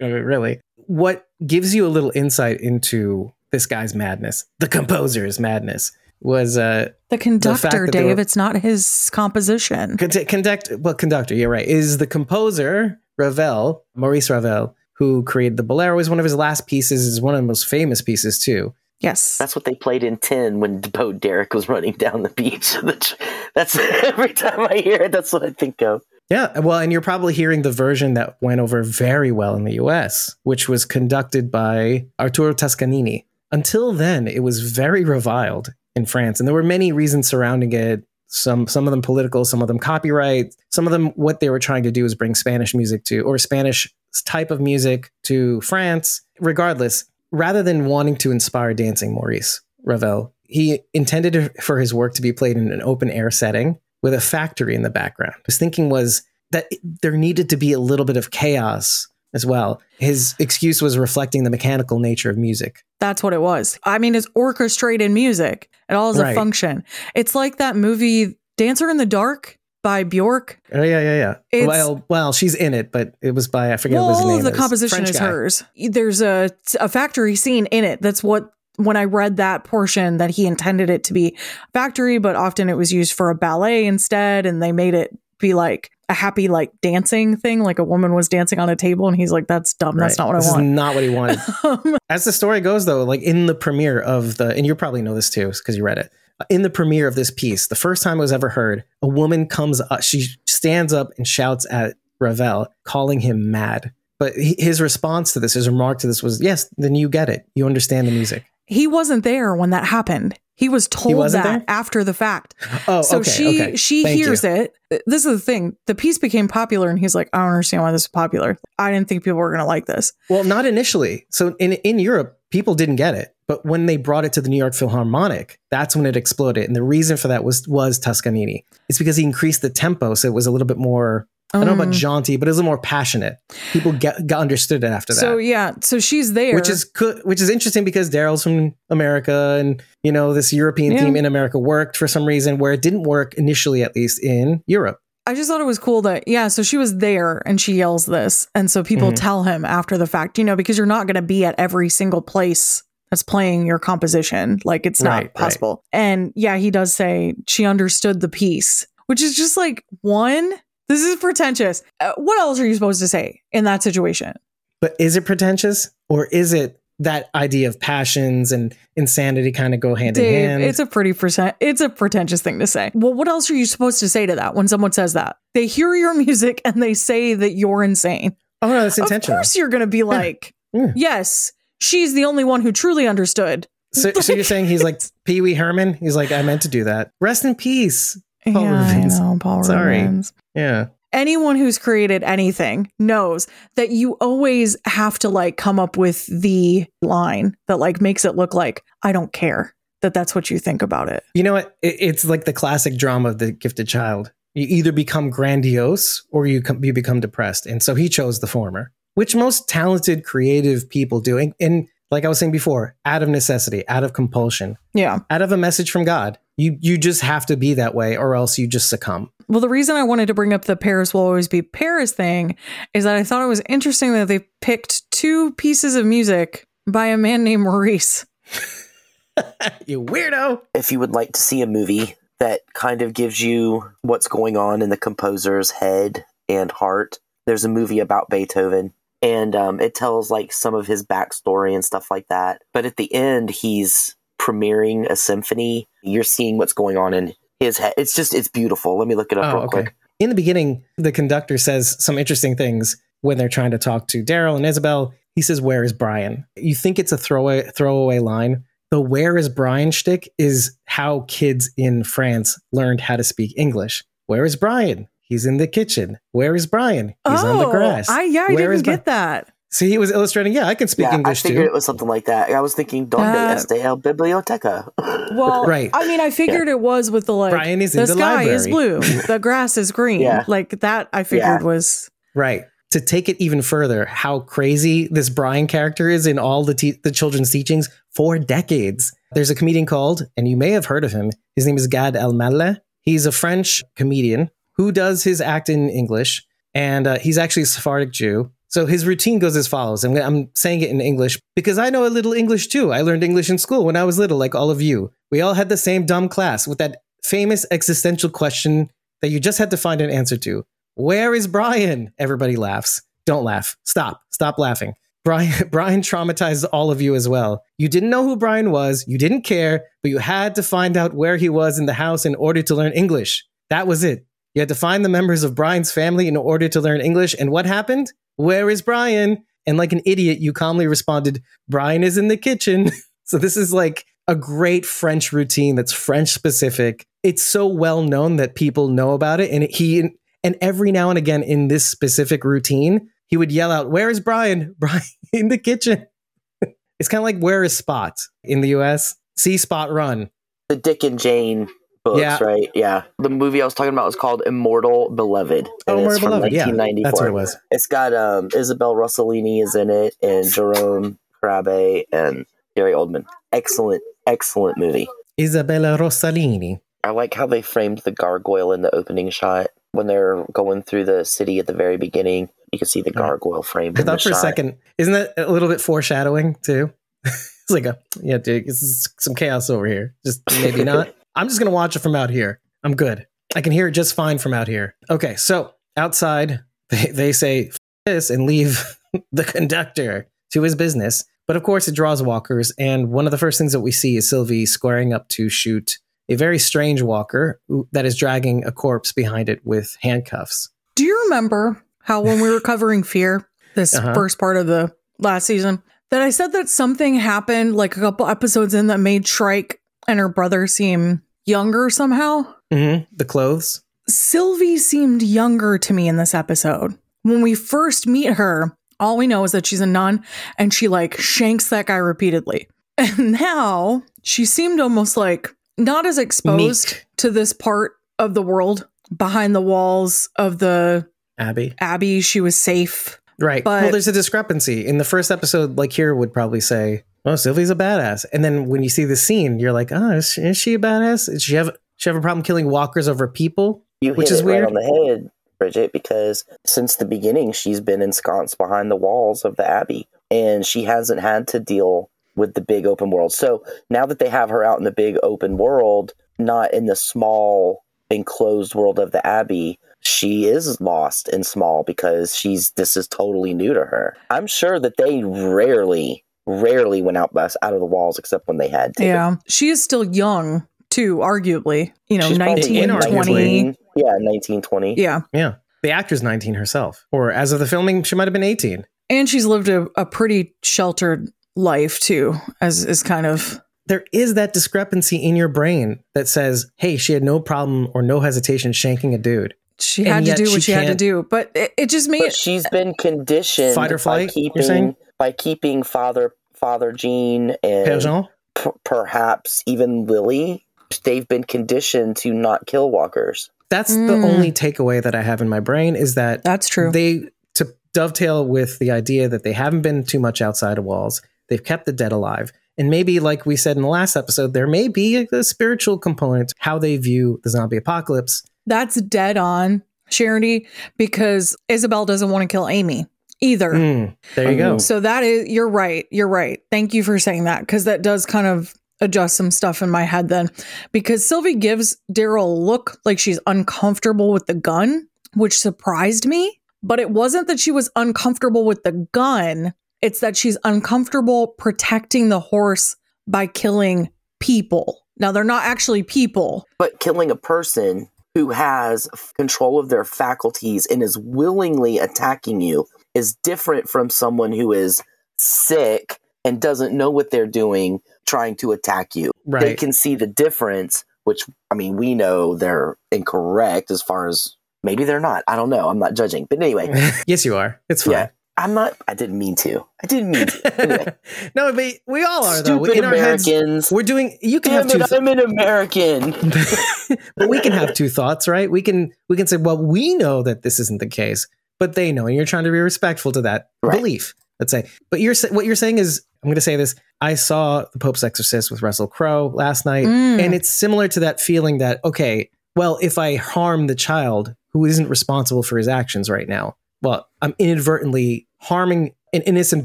yeah. (laughs) really. What gives you a little insight into this guy's madness, the composer's madness, was uh the conductor, that they Dave. were- It's not his composition. con- conduct. Well, conductor. You're right. Is the composer Ravel, Maurice Ravel, who created the Bolero, is one of his last pieces. Is one of the most famous pieces too. Yes. That's what they played in 10 when (laughs) Bo Derek was running down the beach. (laughs) That's (laughs) every time I hear it, that's what I think of. Yeah, well, and you're probably hearing the version that went over very well in the US, which was conducted by Arturo Toscanini. Until then, it was very reviled in France, and there were many reasons surrounding it. Some some of them political, some of them copyright, some of them what they were trying to do is bring Spanish music to or Spanish type of music to France. Regardless, rather than wanting to inspire dancing, Maurice Ravel, he intended for his work to be played in an open air setting with a factory in the background. His thinking was that there needed to be a little bit of chaos as well. His excuse was reflecting the mechanical nature of music. That's what it was. I mean, it's orchestrated music. It all has Right. a function. It's like that movie Dancer in the Dark by Bjork. Oh yeah, yeah, yeah. It's- well, well, she's in it, but it was by I forget well, all of the is. composition French is guy. hers. There's a a factory scene in it. That's what when I read that portion that he intended it to be factory, but often it was used for a ballet instead, and they made it be like a happy like dancing thing, like a woman was dancing on a table, and he's like, "That's dumb. That's Right. not what this I is want." not what he wanted. (laughs) Um, As the story goes, though, like in the premiere of the, and you probably know this too because you read it. In the premiere of this piece, the first time it was ever heard, a woman comes up, she stands up and shouts at Ravel, calling him mad. But his response to this, his remark to this was, "Yes, then you get it. You understand the music." he wasn't there when that happened. He was told wasn't that there? after the fact. (gasps) Oh, so okay, she okay. she Thank hears you. it. This is the thing. The piece became popular, and he's like, "I don't understand why this is popular. I didn't think people were going to like this." Well, not initially. So in in Europe, people didn't get it, but when they brought it to the New York Philharmonic, that's when it exploded. And the reason for that was was Toscanini. It's because he increased the tempo, so it was a little bit more. I don't know about Um, jaunty, but it was a little more passionate. People get, got understood it after that. So yeah, so she's there, which is which is interesting because Daryl's from America, and you know this European Yeah. theme in America worked for some reason where it didn't work initially, at least in Europe. I just thought it was cool that yeah, so she was there and she yells this, and so people Mhm. tell him after the fact, you know, because you're not going to be at every single place that's playing your composition, like it's not right. possible. And yeah, he does say she understood the piece, which is just like one. This is pretentious. Uh, what else are you supposed to say in that situation? But is it pretentious or is it that idea of passions and insanity kind of go hand in hand? it's a pretty percent. It's a pretentious thing to say. Well, what else are you supposed to say to that when someone says that? They hear your (laughs) music and they say that you're insane. oh no, that's intentional. Of course, you're going to be like, Yeah. yes, she's the only one who truly understood. So, so you're saying he's like (laughs) Pee Wee Herman. He's like, I meant to do that. Rest in peace. Paul yeah, Reubens. Know, Paul Sorry. Reubens. Yeah. anyone who's created anything knows that you always have to like come up with the line that like makes it look like I don't care that that's what you think about it. You know what? It, it's like the classic drama of the gifted child. You either become grandiose or you com- you become depressed. And so he chose the former, which most talented, creative people do. And, and like I was saying before, out of necessity, out of compulsion, Yeah. out of a message from God. You you just have to be that way, or else you just succumb. Well, the reason I wanted to bring up the Paris will always be Paris thing is that I thought it was interesting that they picked two pieces of music by a man named Maurice. (laughs) you weirdo. if you would like to see a movie that kind of gives you what's going on in the composer's head and heart, there's a movie about Beethoven. And um, it tells like some of his backstory and stuff like that. But at the end, he's premiering a symphony. You're seeing what's going on in his head. It's just, it's beautiful. Let me look it up Oh, real okay. quick. In the beginning, the conductor says some interesting things when they're trying to talk to Daryl and Isabelle. He says, "Where is Brian?" You think it's a throwaway throwaway line. The "Where is Brian?" shtick is how kids in France learned how to speak English. Where is Brian? He's in the kitchen. Where is Brian? He's on the oh, grass. Oh, I yeah, I Where is didn't get that. See, he was illustrating. Yeah, I can speak yeah, English I figured too. it was something like that. I was thinking, Donde Uh, este el biblioteca? (laughs) Well, Right. I mean, I figured it was with the like Brian is the in the sky is blue, (laughs) the grass is green. Yeah. Like that, I figured Yeah. was Right. To take it even further, how crazy this Brian character is in all the te- the children's teachings for decades. There's a comedian called, and you may have heard of him. His name is Gad Elmaleh. He's a French comedian who does his act in English, and uh, he's actually a Sephardic Jew. So his routine goes as follows. I'm, I'm saying it in English because I know a little English too. I learned English in school when I was little, like all of you. We all had the same dumb class with that famous existential question that you just had to find an answer to. Where is Brian? Everybody laughs. Don't laugh. Stop. Stop laughing. Brian, (laughs) Brian traumatized all of you as well. You didn't know who Brian was. You didn't care, but you had to find out where he was in the house in order to learn English. That was it. You had to find the members of Brian's family in order to learn English. And what happened? Where is Brian? And like an idiot, you calmly responded, Brian is in the kitchen. (laughs) so this is like a great French routine that's French specific. It's so well known that people know about it. And he, and every now and again in this specific routine, he would yell out, Where is Brian? (laughs) Brian in the kitchen. (laughs) it's kind of like Where is Spot in the US? See Spot run. the Dick and Jane books, Yeah. right? Yeah. The movie I was talking about was called Immortal Beloved. Oh, and it's from Beloved. Yeah, 1994. that's what it was. It's got um, Isabel Rossellini is in it, and Jerome Krabbé and Gary Oldman. Excellent, excellent movie. Isabella Rossellini. I like how they framed the gargoyle in the opening shot when they're going through the city at the very beginning. You can see the gargoyle framed. I in the thought for a second, isn't that a little bit foreshadowing too? (laughs) it's like a yeah, dude, this is some chaos over here. Just maybe not. (laughs) I'm just gonna watch it from out here. I'm good. I can hear it just fine from out here. Okay, so outside (laughs) they, they say "F- this and leave (laughs) the conductor to his business. But of course, it draws walkers, and one of the first things that we see is Sylvie squaring up to shoot a very strange walker that is dragging a corpse behind it with handcuffs. Do you remember how when we were (laughs) covering Fear, this Uh-huh. first part of the last season, that I said that something happened like a couple episodes in that made Shrike and her brother seem younger somehow? hmm The clothes. Sylvie seemed younger to me in this episode. When we first meet her, all we know is that she's a nun and she like shanks that guy repeatedly. (laughs) And now she seemed almost like not as exposed Meek. to this part of the world behind the walls of the abbey. Abbey. She was safe. Right. But- well, there's a discrepancy. In the first episode, like here would probably say, "Oh, Sylvie's a badass," and then when you see the scene, you're like, "Oh, is she, is she a badass? Does she have she have a problem killing walkers over people?" You Which hit is weird. right on the head, Bridget, because since the beginning, she's been ensconced behind the walls of the Abbey, and she hasn't had to deal with the big open world. So now that they have her out in the big open world, not in the small enclosed world of the Abbey, she is lost and small because she's this is totally new to her. I'm sure that they rarely, rarely went out bus out of the walls except when they had to. Yeah. She is still young too, arguably. You know, She's 19, what, 20. 19? Yeah, 19, 20. Yeah. Yeah, the actor's 19 herself, or as of the filming, she might have been 18. And she's lived a, a pretty sheltered life too, as is kind of there is that discrepancy in your brain that says, "Hey, she had no problem or no hesitation shanking a dude." She And had to yet do what she she had to do, but it, it just made But she's been conditioned Fight or flight, by you're saying? Keeping by keeping father father Jean and Père Jean? p- perhaps even Lily. They've been conditioned to not kill walkers. That's the Mm. only takeaway that I have in my brain is that that's true. they to dovetail with the idea that they haven't been too much outside of walls. They've kept the dead alive. And maybe, like we said in the last episode, there may be a, a spiritual component to how they view the zombie apocalypse. That's dead on, Charity, because Isabelle doesn't want to kill Amy either. Mm, there you go. Mm. So that is, you're right. You're right. Thank you for saying that because that does kind of adjust some stuff in my head then. Because Sylvie gives Daryl a look like she's uncomfortable with the gun, which surprised me. But it wasn't that she was uncomfortable with the gun, it's that she's uncomfortable protecting the horse by killing people. Now, they're not actually people. But killing a person who has control of their faculties and is willingly attacking you is different from someone who is sick and doesn't know what they're doing trying to attack you. They can see the difference, which I mean, we know they're incorrect as far as maybe they're not. I don't know. I'm not judging. But anyway, (laughs) yes, you are. It's fine. yeah. I'm not I didn't mean to. I didn't mean to. Anyway, (laughs) no, but we all are though. stupid In our heads, Americans. we're doing. You can Damn have two. it, I'm an American. (laughs) but we can have two thoughts, right? We can we can say, well, we know that this isn't the case, but they know, and you're trying to be respectful to that Right. belief. Let's say, but you're what you're saying is, I'm going to say this. I saw The Pope's Exorcist with Russell Crowe last night, Mm. and it's similar to that feeling that okay, well, if I harm the child who isn't responsible for his actions right now, well, I'm inadvertently harming an innocent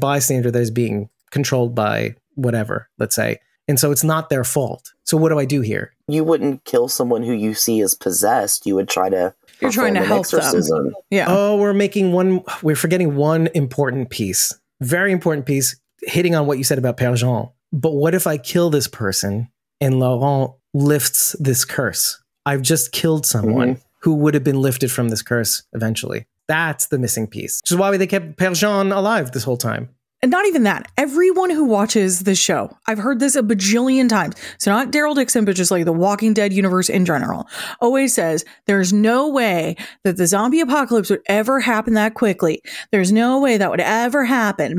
bystander that is being controlled by whatever. Let's say. And so it's not their fault. So what do I do here? you wouldn't kill someone who you see as possessed. You would try to. You're trying to perform an help them. Yeah. Oh, we're making one. We're forgetting one important piece. Very important piece. Hitting on what you said about Père Jean. But what if I kill this person and Laurent lifts this curse? I've just killed someone mm-hmm. who would have been lifted from this curse eventually. That's the missing piece. Which is why they kept Père Jean alive this whole time. And not even that. Everyone who watches the show, I've heard this a bajillion times. So not Daryl Dixon, but just like the Walking Dead universe in general, always says there's no way that the zombie apocalypse would ever happen that quickly. There's no way that would ever happen.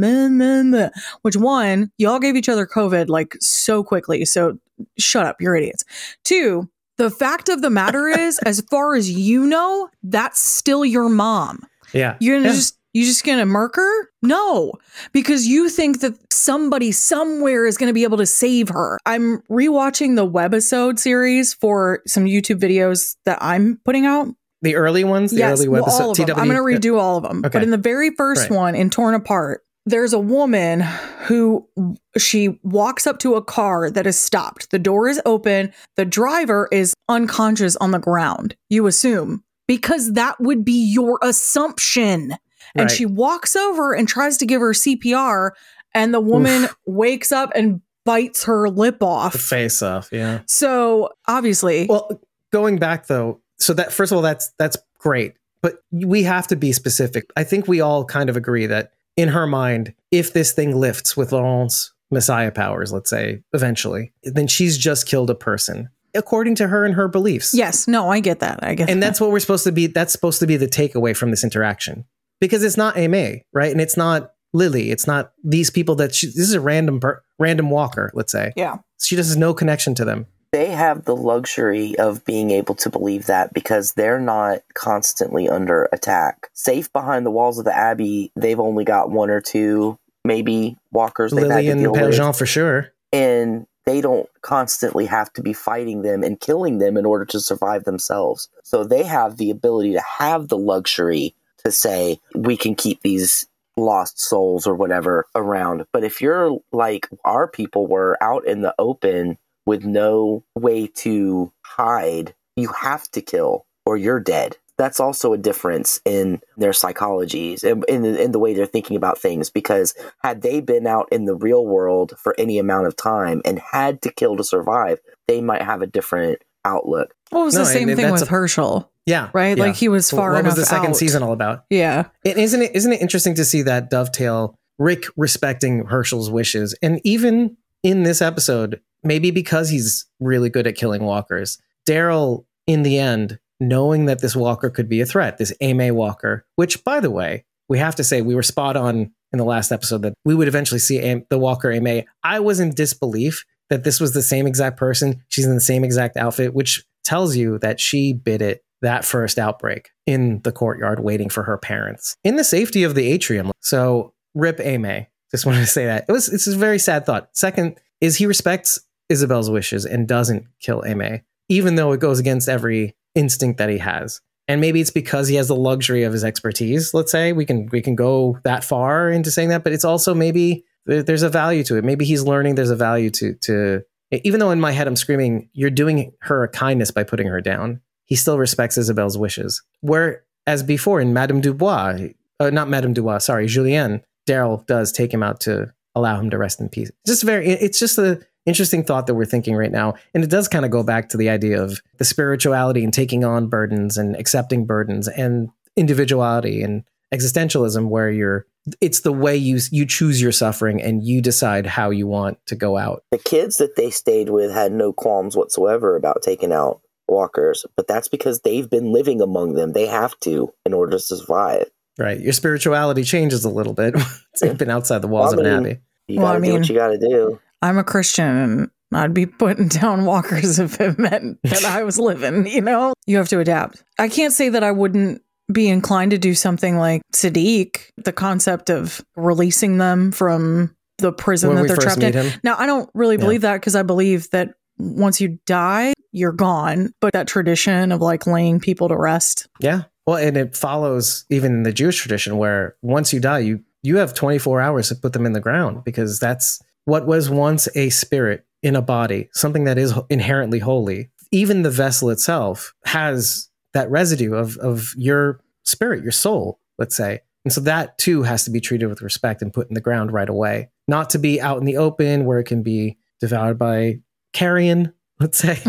Which one, y'all gave each other COVID like so quickly. So shut up, you're idiots. Two, the fact of the matter is, (laughs) as far as you know, that's still your mom. Yeah. You're gonna Yeah. just you just gonna murk her? No, because you think that somebody somewhere is gonna be able to save her. I'm rewatching the webisode series for some YouTube videos that I'm putting out. The early ones, the yes, early well, webisode, all of them. I'm gonna redo all of them. Okay. But in the very first Right. one, in Torn Apart, there's a woman who she walks up to a car that is stopped. The door is open. The driver is unconscious on the ground. You assume because that would be your assumption. And Right. she walks over and tries to give her CPR, and the woman wakes up and bites her lip the off. face off. Yeah. So obviously, Well, going back though, so that first of all, that's that's great, but we have to be specific. I think we all kind of agree that in her mind, if this thing lifts with Laurent's Messiah powers, let's say eventually, then she's just killed a person according to her and her beliefs. yes, no, I get that. I get and that. that's what we're supposed to be. That's supposed to be the takeaway from this interaction because it's not Aimee, right? And it's not Lily. It's not these people that she, this is a random random walker. Let's say yeah. she just has no connection to them. They have the luxury of being able to believe that because they're not constantly under attack. Safe behind the walls of the Abbey, they've only got one or two, maybe walkers they've Lily had and to deal Père with. Jean for sure. and they don't constantly have to be fighting them and killing them in order to survive themselves. So they have the ability to have the luxury to say, we can keep these lost souls or whatever around. But if you're like our people were out in the open with no way to hide, you have to kill or you're dead. That's also a difference in their psychologies and in, in the way they're thinking about things. Because had they been out in the real world for any amount of time and had to kill to survive, they might have a different outlook. Well, it was No, the same and thing with a- Hershel, Yeah. right? yeah. Like he was far what enough was the second out. season all about? Yeah. Isn't it isn't it interesting to see that dovetail Rick respecting Hershel's wishes and even in this episode, maybe because he's really good at killing walkers, Daryl, in the end, knowing that this walker could be a threat, this Ame walker, which, by the way, we have to say we were spot on in the last episode that we would eventually see Am- the walker Ame. I was in disbelief that this was the same exact person. She's in the same exact outfit, which tells you that she bit it that first outbreak in the courtyard waiting for her parents in the safety of the atrium. So, rip Ame. Just (laughs) wanted to say that. It was it's a very sad thought. Second is he respects Isabelle's wishes and doesn't kill Ame, even though it goes against every instinct that he has. And maybe it's because he has the luxury of his expertise, let's say. We can we can go that far into saying that, but it's also maybe there's a value to it. Maybe he's learning there's a value to to even though in my head I'm screaming, you're doing her a kindness by putting her down he still respects Isabelle's wishes. Whereas before in Madame Dubois, uh, not Madame Dubois, sorry, Julienne, Daryl does take him out to allow him to rest in peace. Just very, it's just a interesting thought that we're thinking right now, and it does kind of go back to the idea of the spirituality and taking on burdens and accepting burdens and individuality and existentialism, where you're it's the way you you choose your suffering and you decide how you want to go out. The kids that they stayed with had no qualms whatsoever about taking out walkers, but that's because they've been living among them. They have to in order to survive. Right. Your spirituality changes a little bit. (laughs) it's been outside the walls well, I mean, of an abbey. You well, gotta I mean, do what you gotta do. I'm a Christian and I'd be putting (laughs) down walkers if it meant that I was living, (laughs) you know? You have to adapt. I can't say that I wouldn't be inclined to do something like Siddiq, the concept of releasing them from the prison when that they're trapped in. Him. Now, I don't really believe yeah. that because I believe that once you die, you're gone. But that tradition of like laying people to rest. Yeah. Well, and it follows even the Jewish tradition where once you die, you you have 24 hours to put them in the ground because that's what was once a spirit in a body, something that is inherently holy. Even the vessel itself has that residue of of your spirit, your soul, let's say. And so that too has to be treated with respect and put in the ground right away, not to be out in the open where it can be devoured by carrion let's say,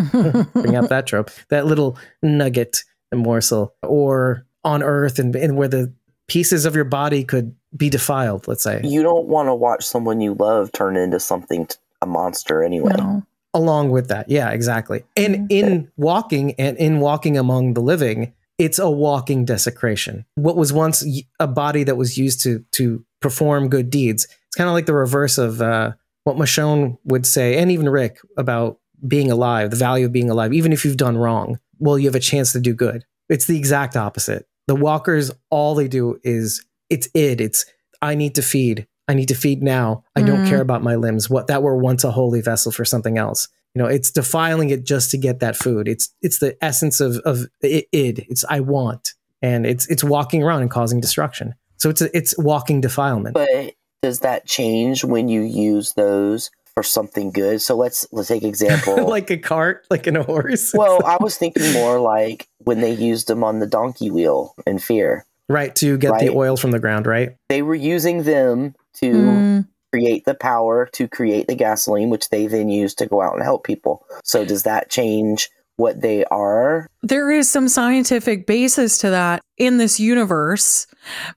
bring up that trope, that little nugget and morsel, or on Earth and, and where the pieces of your body could be defiled, let's say. You don't want to watch someone you love turn into something, a monster anyway. No. Along with that. Yeah, exactly. And mm-hmm. in walking and in walking among the living, it's a walking desecration. What was once a body that was used to to perform good deeds. It's kind of like the reverse of uh, what Michonne would say, and even Rick about being alive, the value of being alive, even if you've done wrong, well, you have a chance to do good. It's the exact opposite. The walkers, all they do is it's id. It's I need to feed. I need to feed now. I don't care mm-hmm. about my limbs. What that were once a holy vessel for something else. You know, it's defiling it just to get that food. It's it's the essence of of id. It's I want, and it's it's walking around and causing destruction. So it's a, it's walking defilement. But does that change when you use those for something good. So let's let's take example (laughs) like a cart, like in a horse. (laughs) well, I was thinking more like when they used them on the donkey wheel in Fear. Right, to get right? the oil from the ground, right? They were using them to mm. create the power to create the gasoline, which they then used to go out and help people. So does that change what they are? There is some scientific basis to that in this universe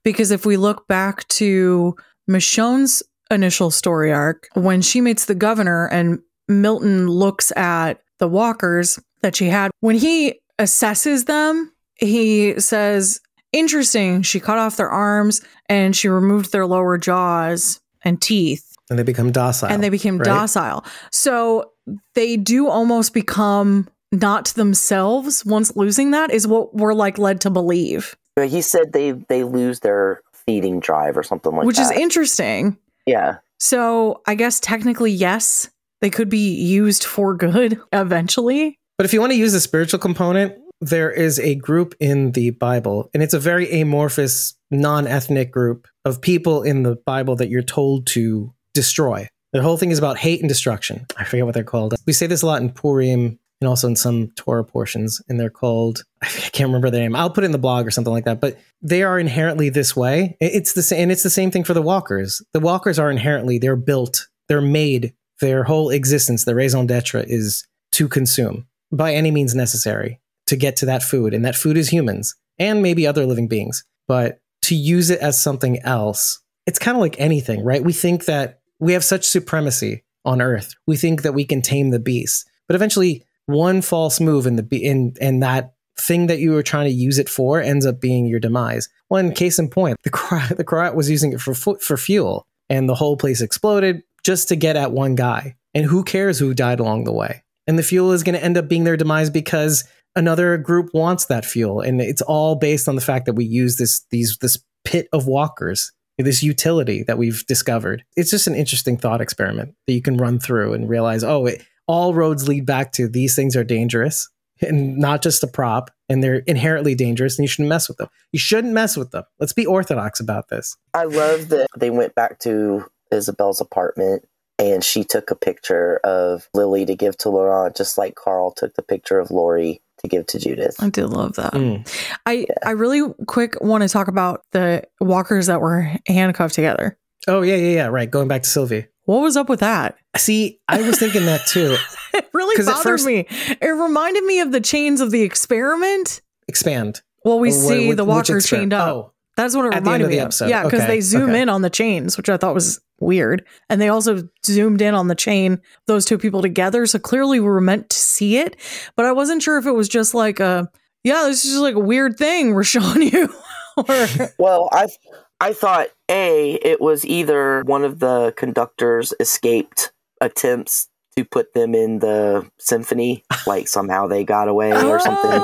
because if we look back to Michonne's initial story arc when she meets the governor and Milton looks at the walkers that she had. When he assesses them, he says, Interesting, she cut off their arms and she removed their lower jaws and teeth. And they become docile. And they became right? docile. So they do almost become not themselves once losing that, is what we're like led to believe. He said they they lose their feeding drive or something like Which that. Which is interesting. Yeah. So I guess technically, yes, they could be used for good (laughs) eventually. But if you want to use the spiritual component, there is a group in the Bible, and it's a very amorphous, non ethnic group of people in the Bible that you're told to destroy. The whole thing is about hate and destruction. I forget what they're called. We say this a lot in Purim and also in some Torah portions, and they're called (laughs) I can't remember their name. I'll put it in the blog or something like that. But they are inherently this way. It's the same, and it's the same thing for the walkers. The walkers are inherently they're built, they're made. Their whole existence, the raison d'être, is to consume by any means necessary to get to that food, and that food is humans and maybe other living beings. But to use it as something else, it's kind of like anything, right? We think that we have such supremacy on Earth. We think that we can tame the beast, but eventually, one false move in the in and that thing that you were trying to use it for ends up being your demise. One case in point, the Kra- (laughs) the Krat was using it for for fuel, and the whole place exploded just to get at one guy. And who cares who died along the way? And the fuel is going to end up being their demise because another group wants that fuel, and it's all based on the fact that we use this these this pit of walkers this utility that we've discovered. It's just an interesting thought experiment that you can run through and realize, oh, it, all roads lead back to these things are dangerous and not just a prop and they're inherently dangerous and you shouldn't mess with them. You shouldn't mess with them. Let's be orthodox about this. I love that they went back to Isabelle's apartment and she took a picture of Lily to give to Laurent, just like Carl took the picture of Lori to give to Judith. I did love that. Mm. I I really quick want to talk about the walkers that were handcuffed together. Oh, yeah, yeah, yeah. Right. Going back to Sylvie. What was up with that? See, I was thinking that too. (laughs) It really 'Cause at bothered first- me. It reminded me of the chains of the experiment. Expand. Well, we Wh- see which- the which walker chained up. Oh, That's what it At the end reminded of the me of. episode. Yeah, because Okay, they zoom okay. in on the chains, which I thought was weird. And they also zoomed in on the chain, those two people together. So clearly we were meant to see it. But I wasn't sure if it was just like a, yeah, this is just like a weird thing we're (laughs) showing you. (laughs) or, Well, I I thought a it was either one of the conductors escaped attempts to put them in the symphony, like somehow they got away or oh, something,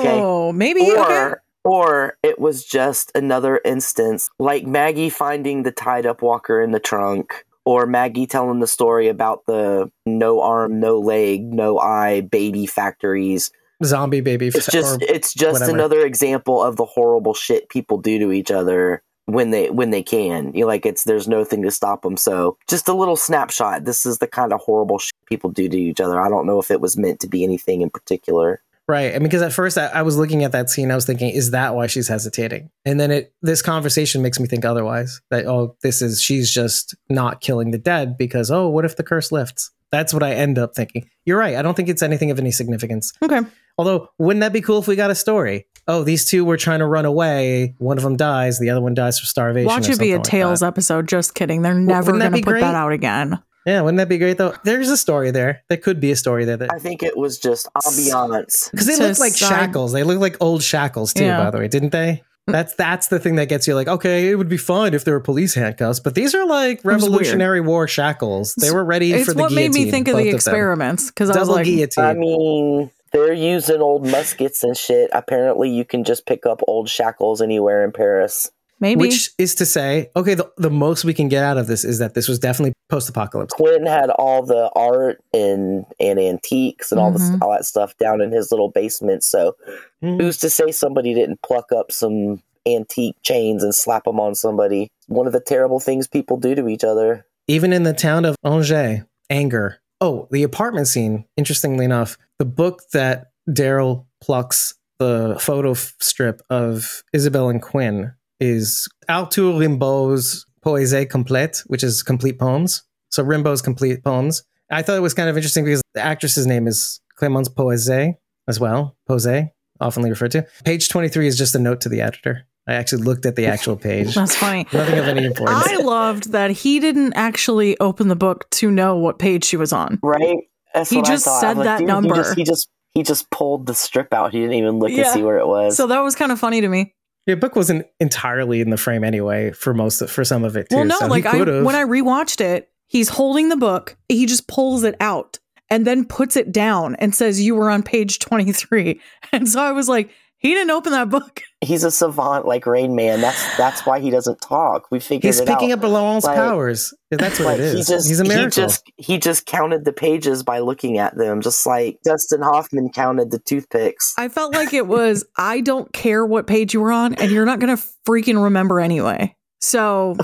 Okay. Oh, maybe. or okay. or it was just another instance, like Maggie finding the tied up walker in the trunk. Or Maggie telling the story about the no arm, no leg, no eye baby factories zombie baby. it's just or- it's just whatever. another example of the horrible shit people do to each other when they when they can you know, like it's there's no thing to stop them so just a little snapshot this is the kind of horrible shit people do to each other i don't know if it was meant to be anything in particular Right. And because at first I, I was looking at that scene, I was thinking, is that why she's hesitating? And then it this conversation makes me think otherwise. That oh, this is she's just not killing the dead because oh, what if the curse lifts? That's what I end up thinking. You're right. I don't think it's anything of any significance. Okay. Although, wouldn't that be cool if we got a story? Oh, these two were trying to run away. One of them dies. The other one dies from starvation. Watch it be a something like Tails that. episode. Just kidding. They're never wouldn't that going to be put great? that out again. Yeah, wouldn't that be great though? There's a story there. There could be a story there. That- i think it was just ambiance Because they To look like side- shackles. They look like old shackles too, Yeah. by the way, didn't they? That's that's the thing that gets you like, okay, it would be fine if there were police handcuffs, but these are like. Revolutionary War shackles. They were ready It's for the guillotine. It's what made me think of the them. experiments because I was Double like, guillotine. i mean they're using old muskets and shit apparently you can just pick up old shackles anywhere in paris maybe. Which is to say, okay, the, the most we can get out of this is that this was definitely post-apocalypse. Quinn had all the art and and antiques and all this Mhm. all that stuff down in his little basement. So Hmm. who's to say somebody didn't pluck up some antique chains and slap them on somebody? One of the terrible things people do to each other. Even in the town of Angers, anger. Oh, the apartment scene. Interestingly enough, the book that Daryl plucks the photo strip of Isabelle and Quinn is Arthur Rimbaud's Poésie Complète, which is complete poems. So Rimbaud's complete poems. I thought it was kind of interesting because the actress's name is Clémence Poésie as well. Posé, oftenly referred to. Page 23 is just a note to the editor. I actually looked at the (laughs) actual page. That's funny. Nothing of any importance. I loved that he didn't actually open the book to know what page she was on. Right? That's He just said like, that number. He just, he just he just pulled the strip out. He didn't even look Yeah. and see where it was. So that was kind of funny to me. The book wasn't entirely in the frame anyway for most of, for some of it too. Well, no, so like I when I rewatched it, he's holding the book, he just pulls it out and then puts it down and says, "You were on page 23." (laughs) And so I was like, he didn't open that book. (laughs) He's a savant like Rain Man. That's that's why he doesn't talk. We figured he's it picking out. up Laurent's Like- powers. That's what like it is. he just he's a miracle. he just he just counted the pages by looking at them, just like Dustin Hoffman counted the toothpicks. I felt like it was, (laughs) I don't care what page you were on, and you're not going to freaking remember anyway. So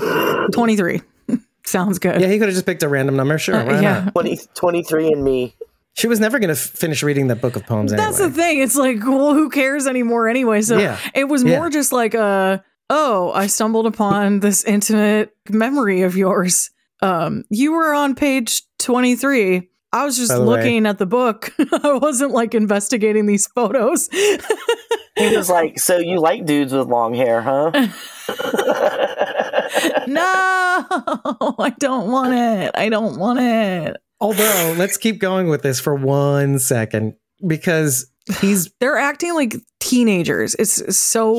(laughs) 23 sounds good. yeah, he could have just picked a random number. Sure, Uh, yeah. not? 20, 23 and me. She was never going to f- finish reading that book of poems That's anyway. the thing. It's like, well, who cares anymore anyway? So Yeah. it was Yeah. more just like a, oh, I stumbled upon this intimate memory of yours. Um, you were on page 23. I was just By the way- looking at the book. (laughs) I wasn't like investigating these photos. He was like, "So you like dudes with long hair, huh?" (laughs) (laughs) no. I don't want it. I don't want it. Although, let's keep going with this for one second because he's They're acting like teenagers. It's so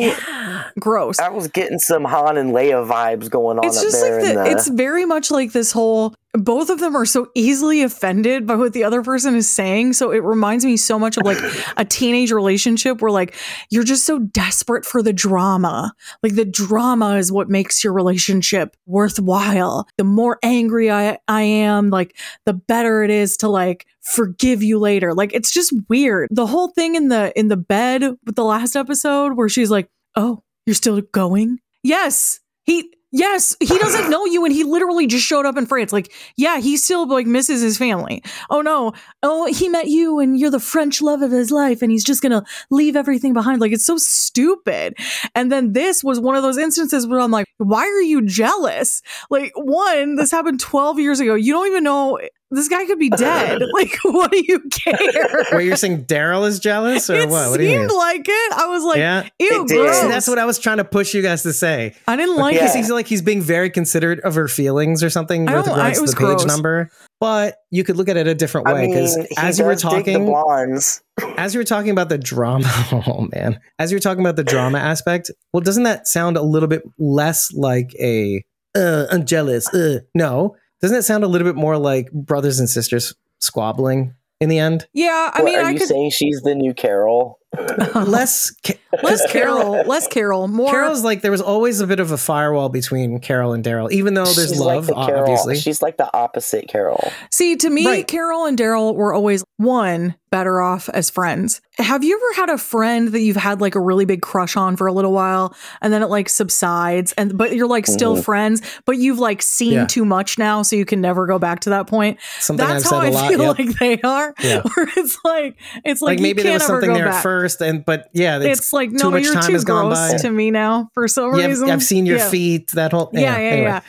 (laughs) gross. I was getting some Han and Leia vibes going on It's up just there. like the, the, it's very much like this whole both of them are so easily offended by what the other person is saying. So it reminds me so much of like (laughs) a teenage relationship where like you're just so desperate for the drama. Like the drama is what makes your relationship worthwhile. The more angry I, I am, like the better it is to like forgive you later. Like it's just weird. The whole thing in the in the bed with the last episode where she's like, "Oh, you're still going?" Yes. He Yes, he doesn't know you and he literally just showed up in France. Like, yeah, he still like misses his family. Oh no. Oh, he met you and you're the French love of his life and he's just to leave everything behind. Like it's so stupid. And then this was one of those instances where I'm like, why are you jealous? Like, one, this happened 12 years ago. You don't even know this guy could be dead. (laughs) Like, (laughs) what do you care? where you're saying Daryl is jealous or it what? What seemed mean? like it. I was like, yeah, ew, gross. See, that's what I was trying to push you guys to say. I didn't like Because Yeah. it. he's like he's being very considerate of her feelings or something I with don't- I- regards it to was the page number. But you could look at it a different way mean, because he as you were does dig the talking, blondes. as you were talking about the drama, (laughs) oh man, as you were talking about the drama aspect, well, doesn't that sound a little bit less like a uh, I'm jealous? Uh, no, doesn't it sound a little bit more like brothers and sisters squabbling in the end? yeah, I What, mean, are I you could saying she's the new Carol? (laughs) Less, ca- less Carol, less Carol, more. Carol's like there was always a bit of a firewall between Carol and Daryl, even though there's she's love, like the Carol. obviously. She's like the opposite Carol. See, to me, Right. Carol and Daryl were always one better off as friends. Have you ever had a friend that you've had like a really big crush on for a little while and then it like subsides and but you're like still Mhm. friends, but you've like seen Yeah. too much now so you can never go back to that point. Something That's I've how I a lot. feel yep. like they are. Yeah. (laughs) Where it's like it's like, like, maybe you there was something there back. first, and but yeah, it's, It's, like too no, much you're time too has gone gross by. to me now for some yeah, reason. I've, I've seen your feet. That whole Yeah, yeah, anyway.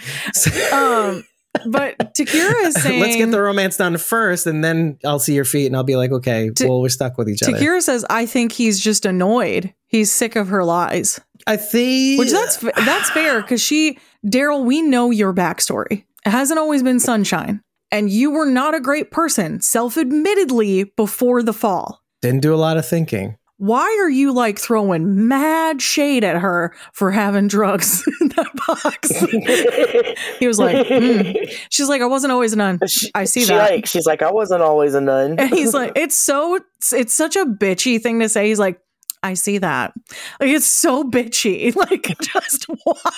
yeah. (laughs) Um, but Takira is saying (laughs) Let's get the romance done first, and then I'll see your feet, and I'll be like, okay, well, we're stuck with each other. Takira says, "I think he's just annoyed. He's sick of her lies." I think, Which that's that's fair because she, Daryl, we know your backstory. It hasn't always been sunshine, and you were not a great person, self-admittedly, before the fall. didn't do a lot of thinking. Why are you like throwing mad shade at her for having drugs (laughs) in that box? he was like, "Hmm." she's like, I wasn't always a nun. She- I see she that. Like, she's like, I wasn't always a nun. And he's like, (laughs) it's so, it's such a bitchy thing to say. He's like, I see that. Like, it's so bitchy. (laughs) Like, just why?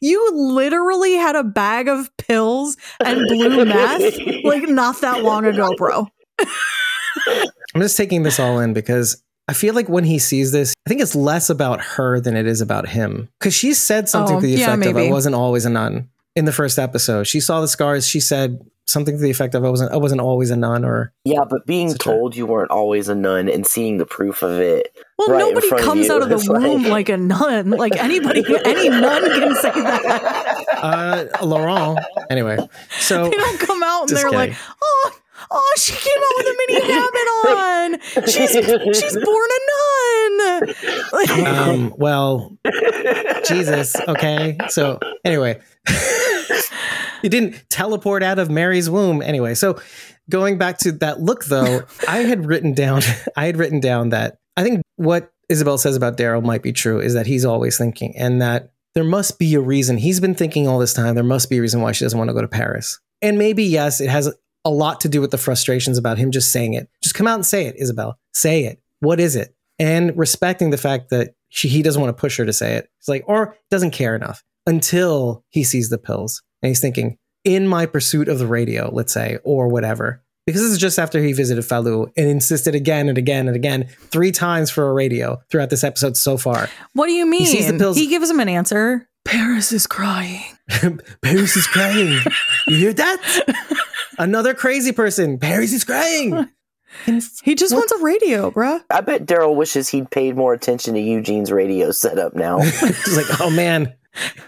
You literally had a bag of pills and blue meth, like, not that long ago, bro. I'm just taking this all in because I feel like when he sees this, I think it's less about her than it is about him. Because she said something Oh, to the yeah, effect of, "I wasn't always a nun." In the first episode, she saw the scars. She said something to the effect of, "I wasn't, I wasn't always a nun," or yeah, but being It's a trip. told you weren't always a nun and seeing the proof of it. Well, Right in nobody front of comes you. out of the It's like- womb like a nun. Like anybody, any nun can say that. (laughs) uh, Laurent. Anyway, so They don't come out and they're like, oh, oh, she came out with a mini (laughs) habit on. She's she's born a nun. Um, (laughs) well, Jesus. Okay. So anyway, you didn't teleport out of Mary's womb. Anyway, so going back to that look though, I had written down, (laughs) I had written down that I think what Isabelle says about Daryl might be true is that he's always thinking and that there must be a reason. He's been thinking all this time. There must be a reason why she doesn't want to go to Paris. And maybe, yes, it has a lot to do with the frustrations about him just saying it. Just come out and say it, Isabelle. Say it. What is it? And respecting the fact that she, he doesn't want to push her to say it. It's like, or doesn't care enough until he sees the pills. And he's thinking, in my pursuit of the radio, let's say, or whatever. Because this is just after he visited Falou and insisted again and again and again, three times for a radio throughout this episode so far. what do you mean? He sees the pills- He gives him an answer. Paris is crying. (laughs) Paris is crying. You hear that? (laughs) Another crazy person. Paris is crying. He just What? wants a radio, bruh. I bet Daryl wishes he'd paid more attention to Eugene's radio setup now. (laughs) He's like, oh man.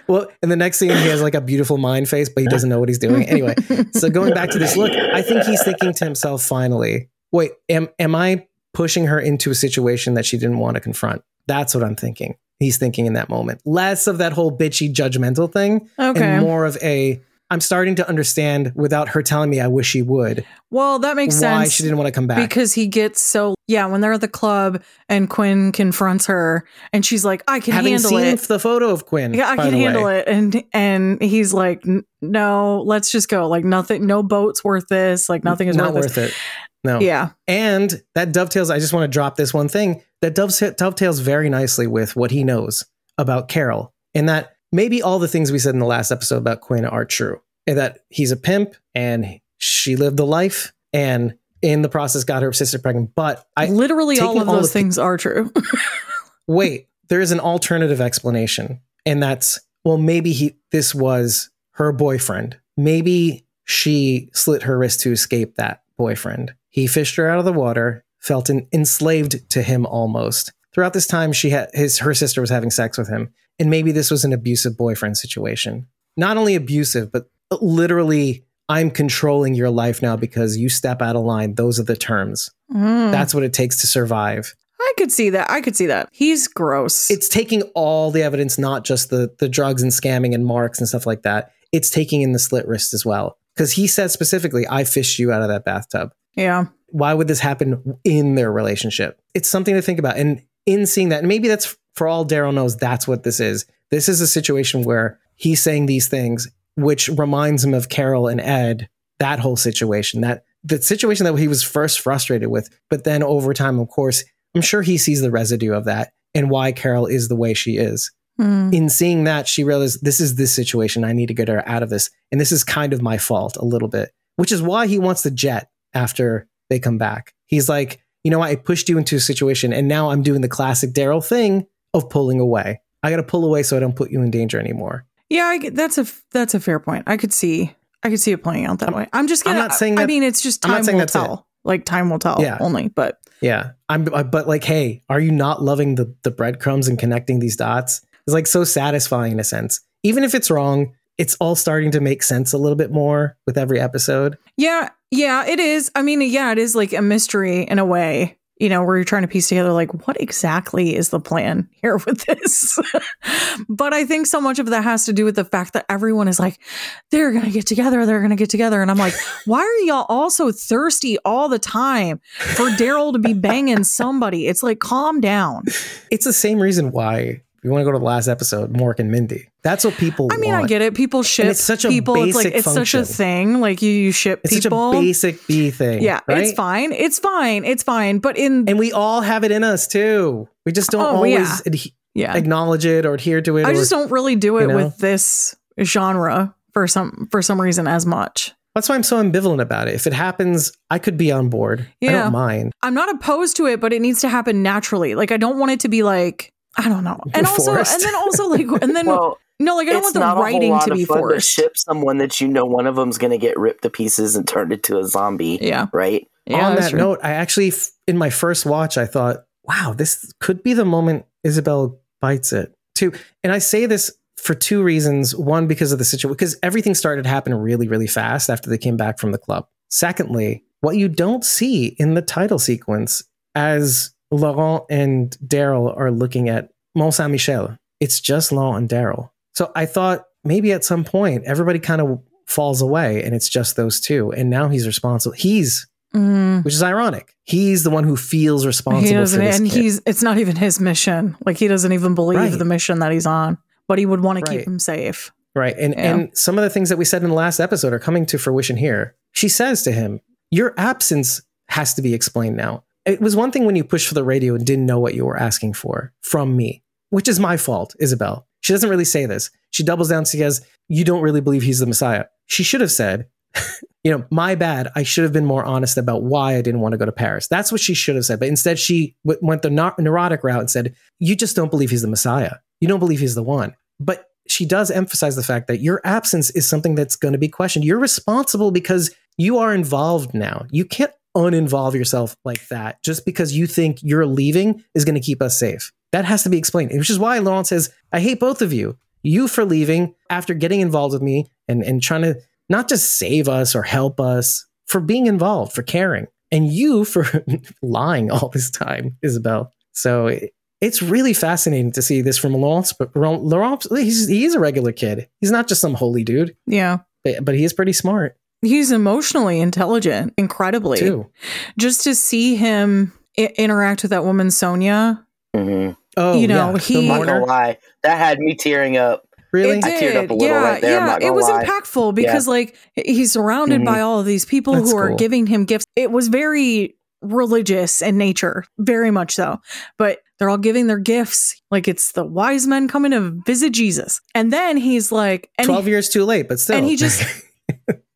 Well, in the next scene, he has like a beautiful mind face, but he doesn't know what he's doing. Anyway, so going back to this look, I think he's thinking to himself finally, wait, am, am I pushing her into a situation that she didn't want to confront? That's what I'm thinking. he's thinking in that moment. Less of that whole bitchy judgmental thing Okay. and more of a I'm starting to understand without her telling me I wish she would well, that makes why sense. she didn't want to come back. because he gets so yeah when they're at the club and Quinn confronts her and she's like I can Having handle seen it. the photo of Quinn, Yeah, I can handle way, it. And and he's like, no, let's just go. Like nothing, no boat's worth this. Like nothing is not worth, worth it. No. Yeah. And that dovetails, I just want to drop this one thing that dovetails very nicely with what he knows about Carol. And that maybe all the things we said in the last episode about Quinn are true. And that he's a pimp and she lived the life and in the process got her sister pregnant. But I Literally all of all those the- things are true. (laughs) wait, there is an alternative explanation. And that's, well, maybe he this was her boyfriend. Maybe she slit her wrist to escape that boyfriend. He fished her out of the water, felt en- enslaved to him almost. Throughout this time, she had his her sister was having sex with him, and maybe this was an abusive boyfriend situation. Not only abusive, but literally, I'm controlling your life now because you step out of line. Those are the terms. Mm. That's what it takes to survive. I could see that. I could see that. He's gross. It's taking all the evidence, not just the the drugs and scamming and marks and stuff like that. It's taking in the slit wrist as well. Because he said specifically, I fished you out of that bathtub. yeah. Why would this happen in their relationship? It's something to think about. And in seeing that, and maybe that's for all Daryl knows, that's what this is. This is a situation where he's saying these things, which reminds him of Carol and Ed, that whole situation, that the situation that he was first frustrated with. But then over time, of course, I'm sure he sees the residue of that and why Carol is the way she is. Mm. In seeing that, she realized this is this situation. I need to get her out of this. And this is kind of my fault a little bit, which is why he wants the jet after they come back. He's like, you know what? I pushed you into a situation and now I'm doing the classic Daryl thing of pulling away. I got to pull away so I don't put you in danger anymore. Yeah, I that's a that's a fair point. I could see I could see it playing out that way. I'm just I'm gonna. not saying I mean, it's just I'm time will tell. Like time will tell. Yeah. Only, but Yeah. I'm, I- but like, hey, are you not loving the, the breadcrumbs and connecting these dots? It's like so satisfying in a sense. Even if it's wrong, it's all starting to make sense a little bit more with every episode. yeah, yeah, it is. I mean, yeah, it is like a mystery in a way. You know, where you're trying to piece together like what exactly is the plan (laughs) here with this. (laughs) but I think so much of that has to do with the fact that everyone is like, they're gonna get together, they're gonna get together, and I'm like, (laughs) why are y'all all so thirsty all the time for Daryl to be banging somebody? It's like, calm down. It's the same reason why we want to go to the last episode, Mork and Mindy. That's what people I mean, want. I get it. People ship it's such a people. It's like basic it's such a thing. Like you, you ship It's people. such a basic B thing. yeah, right? it's fine. It's fine. It's fine. But in And we all have it in us too. We just don't Oh, always yeah. adhe- yeah, acknowledge it or adhere to it. I or- just don't really do it you know? with this genre for some for some reason as much. That's why I'm so ambivalent about it. If it happens, I could be on board. Yeah. I don't mind. I'm not opposed to it, but it needs to happen naturally. Like I don't want it to be like I don't know. And also, and then also like, and then (laughs) Well, no, like I don't it's want the not a writing whole lot to of be fun forced. to ship someone that you know one of them's going to get ripped to pieces and turned into a zombie, yeah, right? yeah. on that true. note, I actually, in my first watch, I thought, wow, this could be the moment Isabelle bites it too. And I say this for two reasons. One, because of the situation, because everything started to happen really, really fast after they came back from the club. Secondly, what you don't see in the title sequence as Laurent and Daryl are looking at Mont Saint Michel, it's just Laurent and Daryl. So I thought maybe at some point everybody kind of falls away and it's just those two. And now he's responsible. He's Mm. which is ironic. He's the one who feels responsible He for doesn't, this and kid. he's it's not even his mission. Like he doesn't even believe Right. the mission that he's on, but he would want to Right. keep him safe. right. And Yeah. and some of the things that we said in the last episode are coming to fruition here. She says to him, "Your absence has to be explained now." It was one thing when you pushed for the radio and didn't know what you were asking for from me, which is my fault, Isabelle. She doesn't really say this. She doubles down. She says, "You don't really believe he's the Messiah." She should have said, (laughs) "You know, my bad. I should have been more honest about why I didn't want to go to Paris." That's what she should have said. But instead, she w- went the neu- neurotic route and said, "You just don't believe he's the Messiah. You don't believe he's the one." But she does emphasize the fact that your absence is something that's going to be questioned. You're responsible because you are involved now. You can't uninvolve yourself like that just because you think you're leaving is going to keep us safe. That has to be explained, which is why Laurent says, I hate both of you. You for leaving after getting involved with me and, and trying to not just save us or help us, for being involved, for caring, and you for (laughs) lying all this time, Isabelle. So it- it's really fascinating to see this from Laurence. But Laurence, he's he's a regular kid. He's not just some holy dude. Yeah. But, but he is pretty smart. He's emotionally intelligent, incredibly. Too. Just to see him I- interact with that woman Sonia. Mm-hmm. Oh, You know, yeah. he- I'm not gonna lie, that had me tearing up. really. It I teared up a little yeah, right there, I'm Yeah, not it was lie. impactful because like he's surrounded Mhm. by all of these people That's who are cool. giving him gifts. It was very religious in nature, very much so. But they're all giving their gifts like it's the wise men coming to visit Jesus. And then he's like, and Twelve years too late, but still. and he just- (laughs)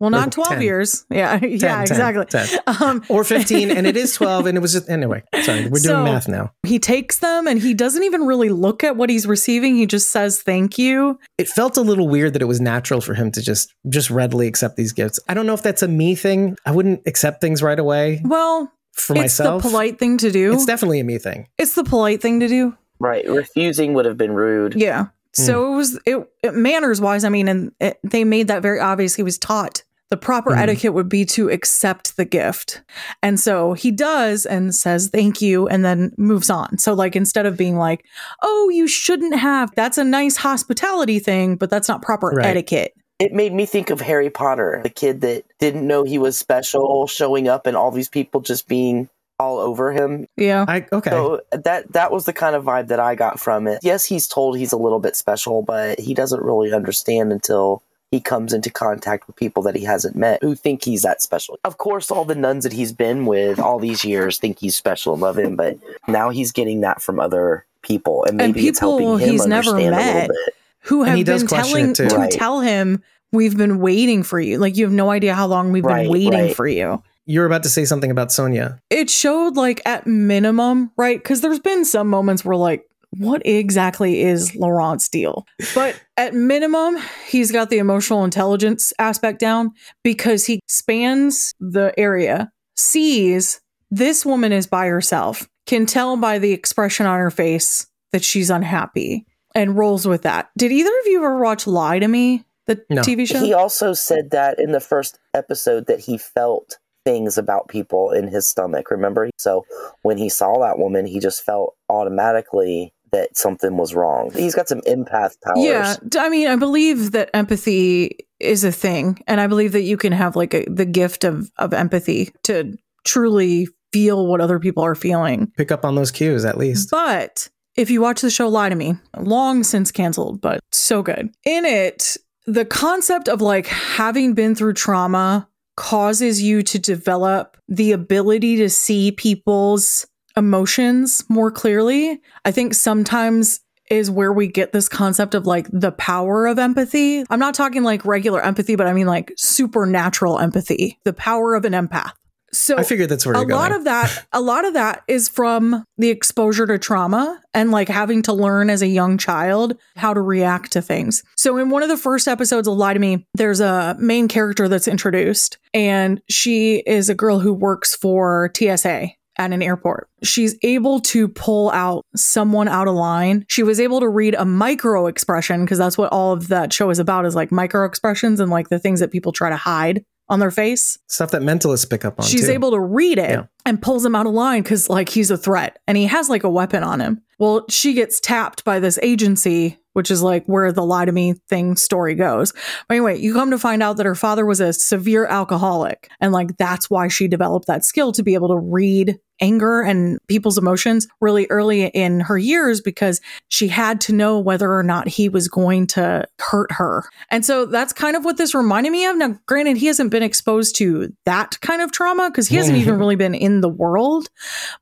well, not 12 10. years. Yeah, 10, yeah, 10, exactly. 10. Um, or 15 and it is (laughs) 12 and it was just anyway sorry we're doing So- math now he takes them and he doesn't even really look at what he's receiving. He just says thank you. it felt a little weird that it was natural for him to just just readily accept these gifts i don't know if that's a me thing i wouldn't accept things right away Well, for it's myself the polite thing to do. it's definitely a me thing it's the polite thing to do. Right, refusing would have been rude. Yeah. Hmm. So it was it, it manners wise. I mean, and it, they made that very obvious. He was taught the proper Mhm. etiquette would be to accept the gift, and so he does and says thank you, and then moves on. So like instead of being like, "Oh, you shouldn't have," that's a nice hospitality thing, but that's not proper Right. etiquette. It made me think of Harry Potter, the kid that didn't know he was special, showing up and all these people just being all over him. Yeah. i okay So that that was the kind of vibe that I got from it. Yes, he's told he's a little bit special, but he doesn't really understand until he comes into contact with people that he hasn't met who think he's that special. Of course, all the nuns that he's been with all these years think he's special and love him, but now he's getting that from other people, and And maybe it's people helping him he's never understand a little bit. Who have been telling it, to Right. tell him we've been waiting for you. Like you have no idea how long we've Right, been waiting right. for you. You were about to say something about sonia it showed like at minimum, right? Because there's been some moments where like, what exactly is Laurent's deal? But at minimum, he's got the emotional intelligence aspect down because he spans the area, sees this woman is by herself, can tell by the expression on her face that she's unhappy and rolls with that. Did either of you ever watch Lie to Me, the No. TV show? He also said that in the first episode that he felt things about people in his stomach. Remember? So when he saw that woman, he just felt automatically that something was wrong. He's got some empath powers. Yeah, I mean, I believe that empathy is a thing, and I believe that you can have like a, the gift of of empathy to truly feel what other people are feeling. pick up on those cues at least But if you watch the show Lie to Me, long since canceled, but so good. In it, the concept of like having been through trauma causes you to develop the ability to see people's emotions more clearly. I think sometimes is where we get this concept of like the power of empathy. I'm not talking like regular empathy, but I mean like supernatural empathy, the power of an empath. So i figured that's where a you're going lot of that a lot of that is from the exposure to trauma and like having to learn as a young child how to react to things so in one of the first episodes of lie to me there's a main character that's introduced and she is a girl who works for tsa at an airport. She's able to pull out someone out of line. She was able to read a micro expression because that's what all of that show is about is like micro expressions and like the things that people try to hide on their face stuff that mentalists pick up on she's too. able to read it Yeah. and pulls him out of line because like he's a threat and he has like a weapon on him well she gets tapped by this agency which is like where the lie to me thing story goes but anyway you come to find out that her father was a severe alcoholic and like that's why she developed that skill to be able to read anger and people's emotions really early in her years because she had to know whether or not he was going to hurt her. And so that's kind of what this reminded me of. Now, granted, he hasn't been exposed to that kind of trauma because he hasn't even really been in the world,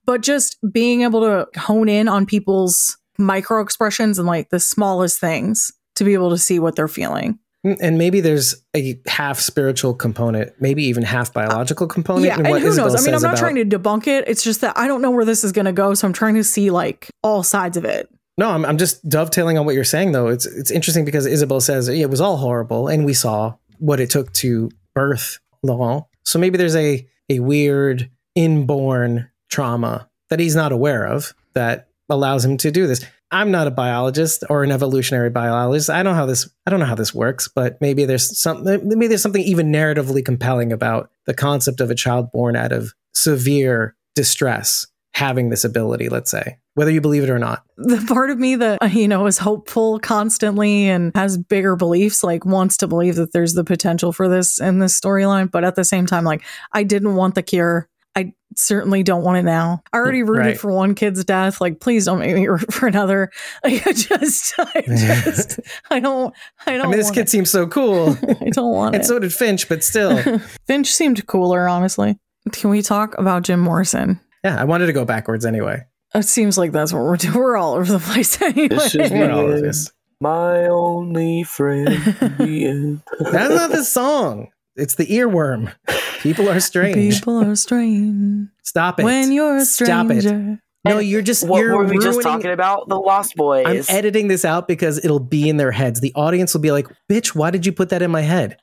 but just being able to hone in on people's micro expressions and like the smallest things to be able to see what they're feeling. Mm, and maybe there's a half spiritual component maybe even half biological component yeah, in and who Isabelle knows? I mean, I'm not about- trying to debunk it. It's just that I don't know where this is going to go, so I'm trying to see like all sides of it. No, I'm, I'm just dovetailing on what you're saying, though. It's it's interesting because Isabelle says it was all horrible, and we saw what it took to birth Laurent. So maybe there's a a weird inborn trauma that he's not aware of that allows him to do this. I'm not a biologist or an evolutionary biologist. I don't know how this I don't know how this works, but maybe there's some maybe there's something even narratively compelling about the concept of a child born out of severe distress having this ability, let's say, whether you believe it or not. the part of me that you know is hopeful constantly and has bigger beliefs like wants to believe that there's the potential for this in this storyline but at the same time like i didn't want the cure i certainly don't want it now i already rooted Right. for one kid's death like please don't make me root (laughs) for another like, i just (laughs) i (laughs) just i don't i don't I mean, this want kid it. seems so cool. i don't want and it And so did Finch, but still. finch seemed cooler honestly can we talk about jim morrison Yeah, I wanted to go backwards anyway. it seems like that's what we're doing we're all over the place anyway. This is We're all over this. My only friend. That's not the song. It's the earworm. People are strange. people are strange Stop it. when you're a stranger. Stop it. No, you're just what you're were we just ruining- talking about? The Lost Boys. I'm editing this out because it'll be in their heads. The audience will be like, "Bitch, why did you put that in my head?"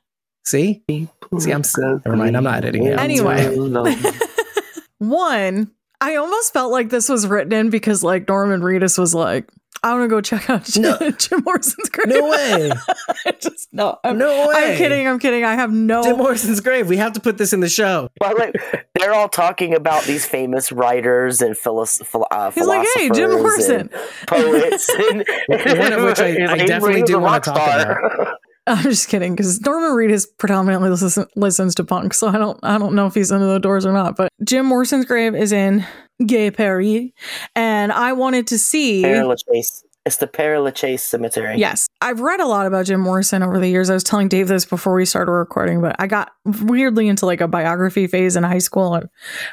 See? See, I'm s- never mind, I'm not editing it. Anyway. (laughs) One, I almost felt like this was written in because like Norman Reedus was like, I want to go check out Jim, No. (laughs) Jim Morrison's grave. No way. (laughs) Just no. I'm, No way. I'm kidding. I'm kidding. I have no. Jim Morrison's grave. We have to put this in the show. But like, they're all talking about these famous writers and philos- phil- uh, He's like, hey, Jim philosophers Morrison. and (laughs) poets, and One of which I- I definitely do wanna talk star. I'm just kidding because Norman Reedus predominantly listen, listens to punk, so I don't I don't know if he's under the Doors or not. But Jim Morrison's grave is in Gay Paris, and I wanted to see. Père Lachaise. It's the Père Lachaise Cemetery. Yes. I've read a lot about Jim Morrison over the years. I was telling Dave this before we started recording, but I got weirdly into like a biography phase in high school and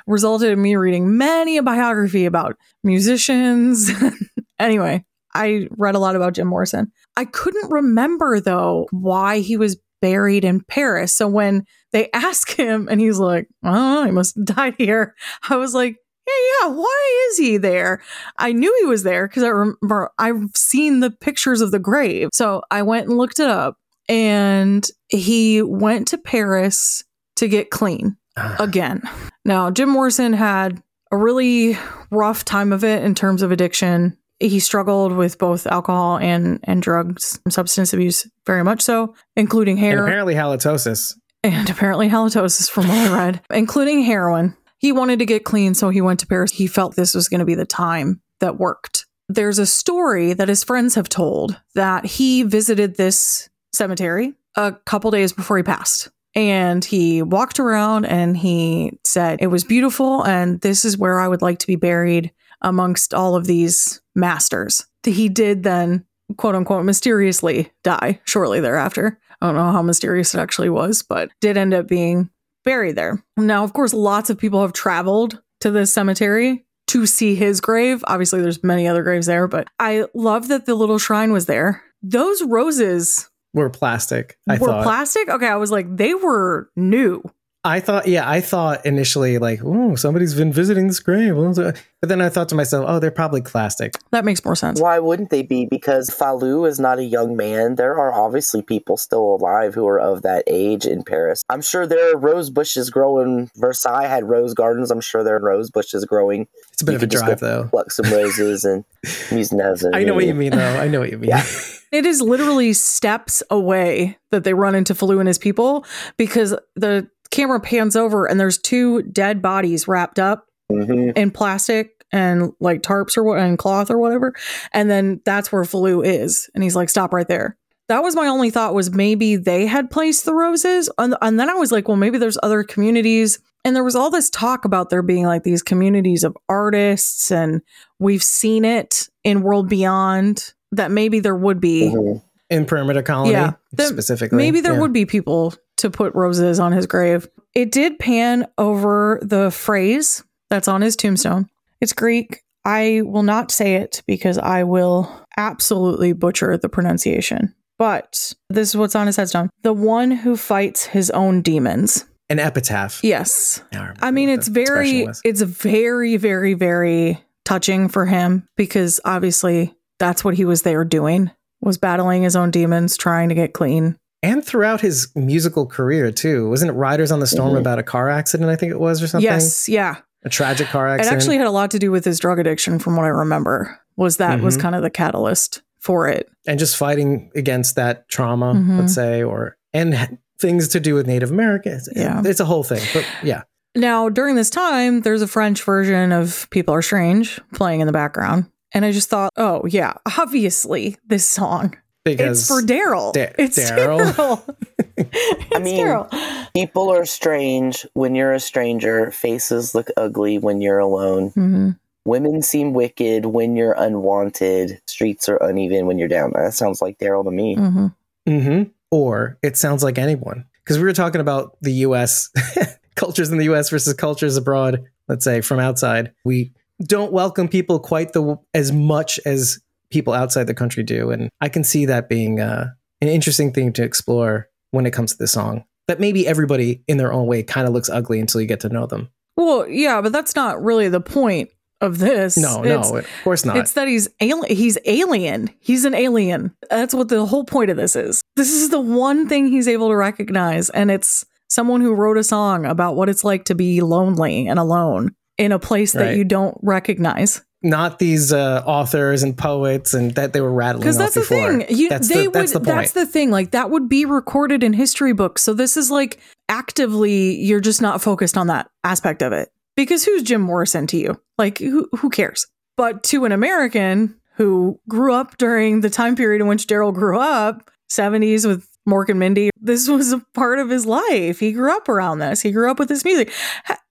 resulted in me reading many a biography about musicians. (laughs) anyway, I read a lot about Jim Morrison. I couldn't remember though why he was buried in Paris. So when they (laughs) ask him and he's like, I he must have died here. I was like, yeah, yeah, why is he there? I knew he was there because I remember I've seen the pictures of the grave. So I went and looked it up and he went to Paris to get clean ah. again. Now, Jim Morrison had a really rough time of it in terms of addiction. He struggled with both alcohol and and drugs, substance abuse, very much so, including hair. And apparently halitosis. and apparently halitosis from what I read, including heroin. He wanted to get clean, so he went to Paris. He felt this was going to be the time that worked. There's a story that his friends have told that he visited this cemetery a couple days before he passed. And he walked around and he said, It was beautiful, and this is where I would like to be buried amongst all of these masters. He did then, quote unquote, mysteriously die shortly thereafter. I don't know how mysterious it actually was, but did end up being buried there. Now, of course, lots of people have traveled to this cemetery to see his grave. Obviously, there's many other graves there, but I love that the little shrine was there. Those roses Were plastic. I were thought. plastic. Okay, I was like, they were new. I thought, yeah, I thought initially like, oh, somebody's been visiting this grave. But then I thought to myself, oh, they're probably plastic. That makes more sense. Why wouldn't they be? Because Falou is not a young man. There are obviously people still alive who are of that age in Paris. I'm sure there are rose bushes growing. Versailles had rose gardens. I'm sure there are rose bushes growing. It's a bit You of a drive, though. Pluck some roses and (laughs) use them. I know what you mean, though. I know what you mean. Yeah. (laughs) It is literally steps away that they run into Falou and his people because the camera pans over and there's two dead bodies wrapped up hmm in plastic and like tarps or what and cloth or whatever. And then that's where Falou is. And he's like, stop right there. That was my only thought was maybe they had placed the roses. And, and then I was like, well, maybe there's other communities. And there was all this talk about there being like these communities of artists, and we've seen it in World Beyond that maybe there would be. hmm In Perimeter Colony, Yeah. Specifically. Maybe there Yeah. would be people to put roses on his grave. It did pan over the phrase that's on his tombstone. It's Greek. I will not say it because I will absolutely butcher the pronunciation. But this is what's on his headstone. The one who fights his own demons. An epitaph. Yes. Remember I mean, it's very, it's very, very, very touching for him because obviously that's what he was there doing was battling his own demons, trying to get clean. And throughout his musical career too. Wasn't it Riders on the Storm Mhm. about a car accident? I think it was, or something. Yes, yeah. a tragic car accident. It actually had a lot to do with his drug addiction, from what I remember. Was that was Mhm. kind of the catalyst for it? and just fighting against that trauma, Mhm. let's say, or and things to do with Native Americans. Yeah. it's a whole thing. But yeah, Now, during this time, there's a French version of People Are Strange playing in the background. And I just thought, oh, yeah, obviously this song. Because it's for Daryl. Da- it's Daryl. Daryl. (laughs) it's I mean, Daryl. people are strange when you're a stranger. Faces look ugly when you're alone. Mhm. Women seem wicked when you're unwanted. Streets are uneven when you're down. That sounds like Daryl to me. Mhm. hmm Or it sounds like anyone. Because we were talking about the US, (laughs) cultures in the US versus cultures abroad, let's say from outside. We don't welcome people quite the as much as people outside the country do. And I can see that being uh, an interesting thing to explore when it comes to this song. That maybe everybody in their own way kind of looks ugly until you get to know them. Well, yeah, but that's not really the point of this. No, It's- no, of course not. It's that he's alien. He's alien. He's an alien. That's what the whole point of this is. This is the one thing he's able to recognize, and it's someone who wrote a song about what it's like to be lonely and alone in a place that Right. you don't recognize. Not these uh, authors and poets and that they were rattling Because off that's the before. thing. You, that's they the, that's the point. That's the thing. Like that would be recorded in history books. So this is like actively, you're just not focused on that aspect of it. Because who's Jim Morrison to you? Like who? Who cares? But to an American who grew up during the time period in which Daryl grew up, 70s with Mork and Mindy, this was a part of his life. He grew up around this. He grew up with this music.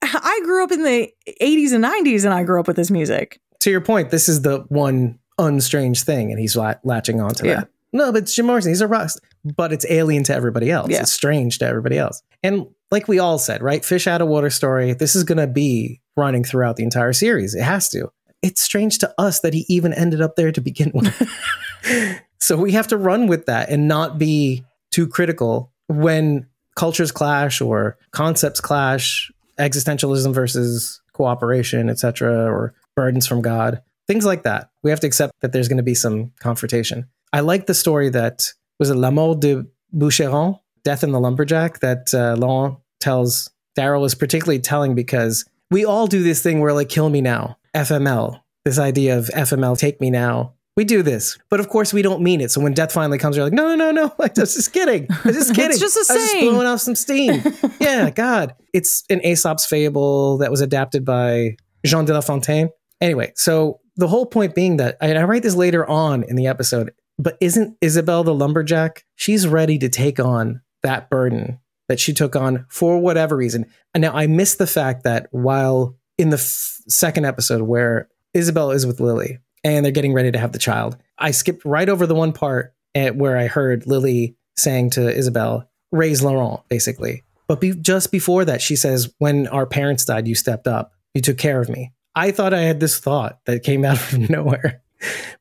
I grew up in the 80s and 90s, and I grew up with this music. To your point, this is the one unstrange thing, and he's la- latching onto Yeah. that. No, but it's Jim Morrison. He's a rock, but it's alien to everybody else. Yeah. It's strange to everybody else. And like we all said, right? Fish out of water story. This is going to be running throughout the entire series. It has to. It's strange to us that he even ended up there to begin with. (laughs) so we have to run with that and not be too critical when cultures clash or concepts clash, existentialism versus cooperation, etc., or burdens from God, things like that. We have to accept that there's going to be some confrontation. I like the story that was it La Mort de Boucheron, Death in the Lumberjack, that uh, Laurent tells Daryl is particularly telling because we all do this thing where like kill me now, FML, this idea of FML, take me now. We do this, but of course we don't mean it. So when death finally comes, you're like, no, no, no, no, (laughs) I was just kidding. I was just (laughs) kidding. It's just a I was just saying. blowing off some steam. (laughs) yeah, God, it's an Aesop's fable that was adapted by Jean de La Fontaine. Anyway, so the whole point being that, and I write this later on in the episode, but isn't Isabelle the lumberjack? She's ready to take on that burden that she took on for whatever reason. And now I miss the fact that while in the f- second episode where Isabelle is with Lily and they're getting ready to have the child, I skipped right over the one part at where I heard Lily saying to Isabelle, raise Laurent, basically. But be, just before that, she says, when our parents died, you stepped up. You took care of me. I thought I had this thought that came out (laughs) of nowhere,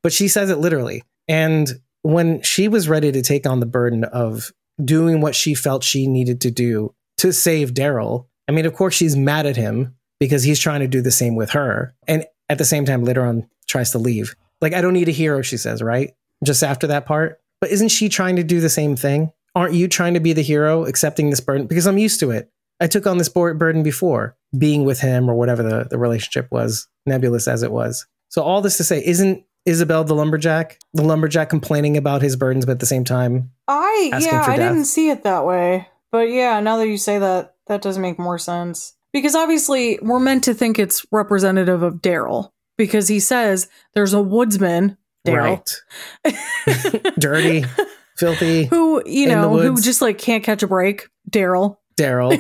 but she says it literally. And when she was ready to take on the burden of doing what she felt she needed to do to save Daryl, I mean, of course, she's mad at him because he's trying to do the same with her. And at the same time, later on, tries to leave. Like, I don't need a hero, she says, right? Just after that part. But isn't she trying to do the same thing? Aren't you trying to be the hero, accepting this burden? Because I'm used to it. I took on this burden before, being with him or whatever the, the relationship was, nebulous as it was. So, all this to say, isn't Isabelle the lumberjack? The lumberjack complaining about his burdens, but at the same time, I yeah, I death. didn't see it that way. But yeah, now that you say that, that does make more sense. Because obviously we're meant to think it's representative of Daryl. Because he says there's a woodsman, Daryl, right? (laughs) Dirty, filthy, who, you know, who just like can't catch a break, Daryl. Daryl.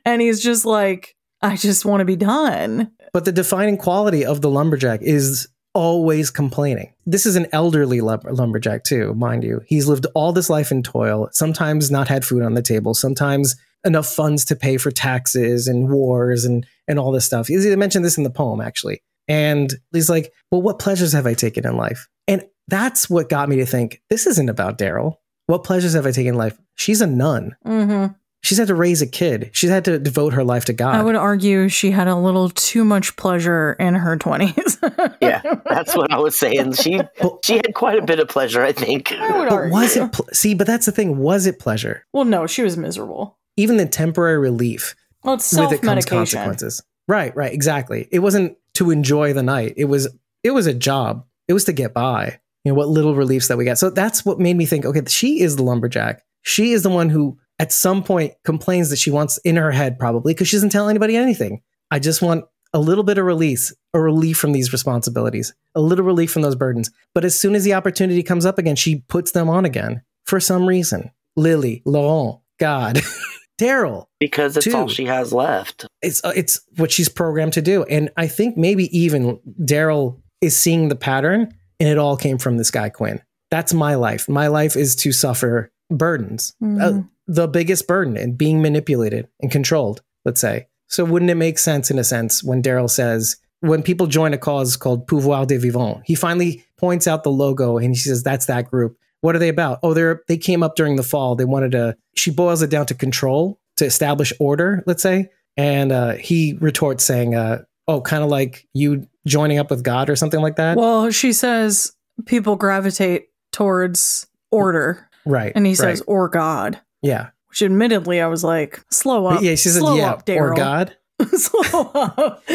(laughs) and he's just like, I just want to be done. But the defining quality of the lumberjack is always complaining. This is an elderly lumberjack, too, mind you. He's lived all this life in toil, sometimes not had food on the table, sometimes enough funds to pay for taxes and wars and, and all this stuff. He mentioned this in the poem, actually. And he's like, Well, what pleasures have I taken in life? And that's what got me to think this isn't about Daryl. What pleasures have I taken in life? She's a nun. Mm-hmm. She's had to raise a kid. She's had to devote her life to God. I would argue she had a little too much pleasure in her 20s. (laughs) Yeah, that's what I was saying. She Well- she had quite a bit of pleasure, I think. I would But argue. was it? Pl- see, but that's the thing. Was it pleasure? Well, no, she was miserable. Even the temporary relief Well, it's with self it comes consequences. Right, right, exactly. It wasn't to enjoy the night. It was it was a job. It was to get by. You know what little reliefs that we got. So that's what made me think. Okay, she is the lumberjack. She is the one who at some point complains that she wants in her head, probably because she doesn't tell anybody anything. I just want a little bit of release, a relief from these responsibilities, a little relief from those burdens. But as soon as the opportunity comes up again, she puts them on again for some reason. Lily, Laurent, God, (laughs) Daryl. Because it's all she has left. It's uh, it's what she's programmed to do, and I think maybe even Daryl is seeing the pattern, and it all came from this guy Quinn. That's my life. My life is to suffer burdens. Uh, Mhm. the biggest burden and being manipulated and controlled, let's say. So wouldn't it make sense in a sense when Daryl says, when people join a cause called Pouvoir des Vivants, he finally points out the logo and he says, that's that group. What are they about? Oh, they're they came up during the fall. They wanted to she boils it down to control, to establish order, let's say. And uh, he retorts saying, uh, oh, kind of like you joining up with God or something like that. Well, she says people gravitate towards order, right. and he right. says, or God. Yeah. Which admittedly, I was like, slow up. yeah, she said, yeah, up, or God. (laughs) slow up. (laughs)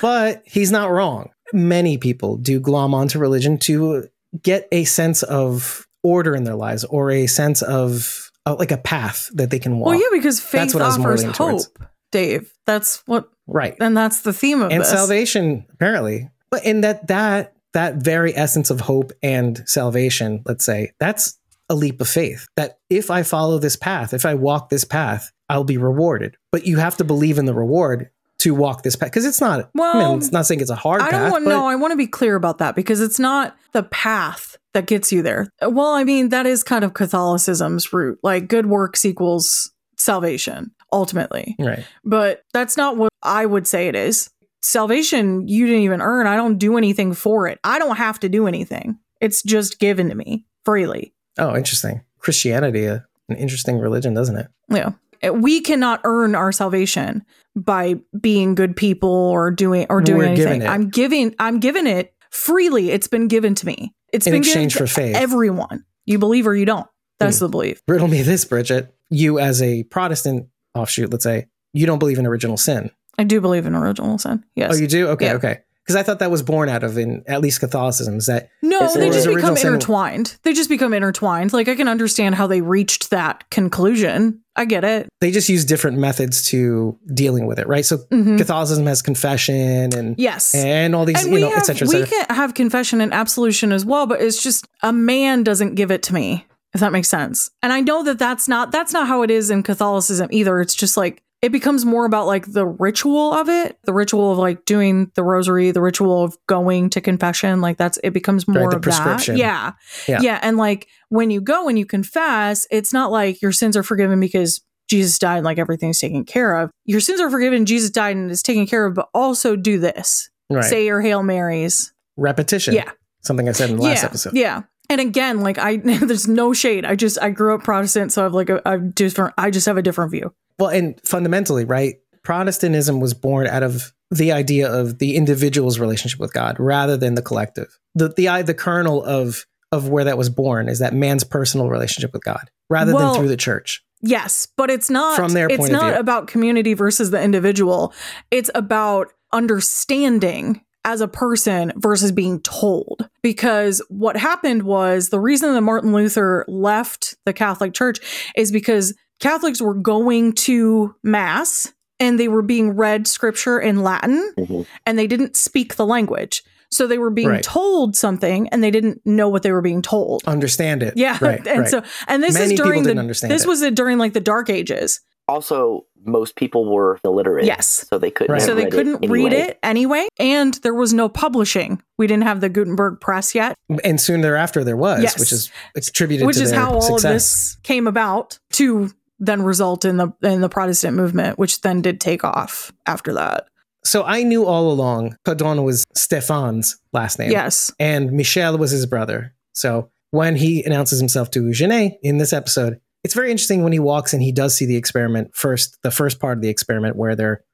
But he's not wrong. Many people do glom onto religion to get a sense of order in their lives or a sense of uh, like a path that they can walk. well, yeah, because faith That's what I was more offers hope, towards. Dave. That's what, Right. and that's the theme of And this. salvation, apparently. But in that that that very essence of hope and salvation, let's say, that's a leap of faith. That if I follow this path, if I walk this path, I'll be rewarded. But you have to believe in the reward to walk this path. Because it's not I Well, mean, it's not saying it's a hard I don't want no. I want to be clear about that because it's not the path that gets you there. Well, I mean that is kind of Catholicism's root. Like good works equals salvation ultimately, Right. but that's not what I would say it is. Salvation you didn't even earn. I don't do anything for it. I don't have to do anything. It's just given to me freely. Oh, interesting. Christianity, uh, an interesting religion, doesn't it? Yeah. We cannot earn our salvation by being good people or doing or doing We're anything. I'm giving I'm given it freely. It's been given to me. It's In been exchange given for to faith. everyone. You believe or you don't. That's the belief. Riddle me this, Bridget. You, as a Protestant offshoot, let's say, you don't believe in original sin. I do believe in original sin. Yes. Oh, you do? Okay, Yeah. okay. Because I thought that was born out of, in at least Catholicism, is that no, they just become sin- intertwined. They just become intertwined. Like I can understand how they reached that conclusion. I get it. they just use different methods to dealing with it, right? So Mhm. Catholicism has confession and Yes. and all these, and you know, have, et we can have confession and absolution as well, but it's just a man doesn't give it to me, if that makes sense. And I know that that's not that's not how it is in Catholicism either. It's just like it becomes more about like the ritual of it, the ritual of like doing the rosary, the ritual of going to confession. Like that's it becomes more the of prescription. that. Yeah. Yeah. yeah. And like when you go and you confess, it's not like your sins are forgiven because Jesus died and like everything's taken care of. Your sins are forgiven, Jesus died and is taken care of, but also do this. Right. Say your Hail Marys. Repetition. Yeah. Something I said in the last yeah. episode. Yeah. And again, like I (laughs) there's no shade. I just I grew up Protestant, so I've like a, a different I just have a different view. Well, and fundamentally, right? Protestantism was born out of the idea of the individual's relationship with God rather than the collective. The the the kernel of of where that was born is that man's personal relationship with God rather Well, than through the church. Yes, but it's not From their it's point of not about community versus the individual. It's about understanding as a person versus being told. Because what happened was the reason that Martin Luther left the Catholic Church is because Catholics were going to mass and they were being read scripture in Latin Mhm. and they didn't speak the language. So they were being Right. told something and they didn't know what they were being told. Understand it. Yeah, Right. (laughs) and right. so and this Many is during the this it. was during like the dark ages. Also, most people were illiterate. Yes. So they couldn't. Right. So they read couldn't it read anyway. it anyway and there was no publishing. We didn't have the Gutenberg press yet, and soon thereafter there was, Yes. which is attributed which to is their how all success. of this came about to then result in the in the Protestant movement, which then did take off after that. So I knew all along Codron was Stefan's last name. Yes. and Michel was his brother. So when he announces himself to Genet in this episode, it's very interesting when he walks and he does see the experiment first, the first part of the experiment where they're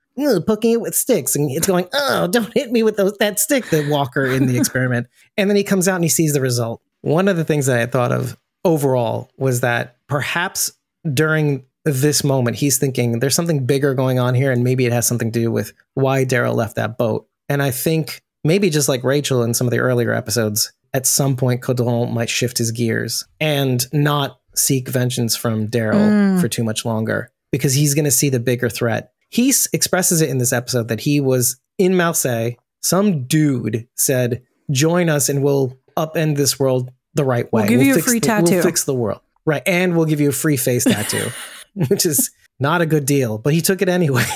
poking it with sticks and it's going, oh, don't hit me with those, that stick, the walker in the (laughs) experiment. And then he comes out and he sees the result. One of the things that I thought of overall was that perhaps during this moment, he's thinking there's something bigger going on here, and maybe it has something to do with why Daryl left that boat. And I think maybe just like Rachel in some of the earlier episodes, at some point Codron might shift his gears and not seek vengeance from Daryl Mm. for too much longer because he's going to see the bigger threat. He s- expresses it in this episode that he was in Marseille. Some dude said, "Join us, and we'll upend this world the right way. We'll give you a free the- tattoo." We'll fix the world, right? And we'll give you a free face (laughs) tattoo, which is not a good deal. But he took it anyway. (laughs)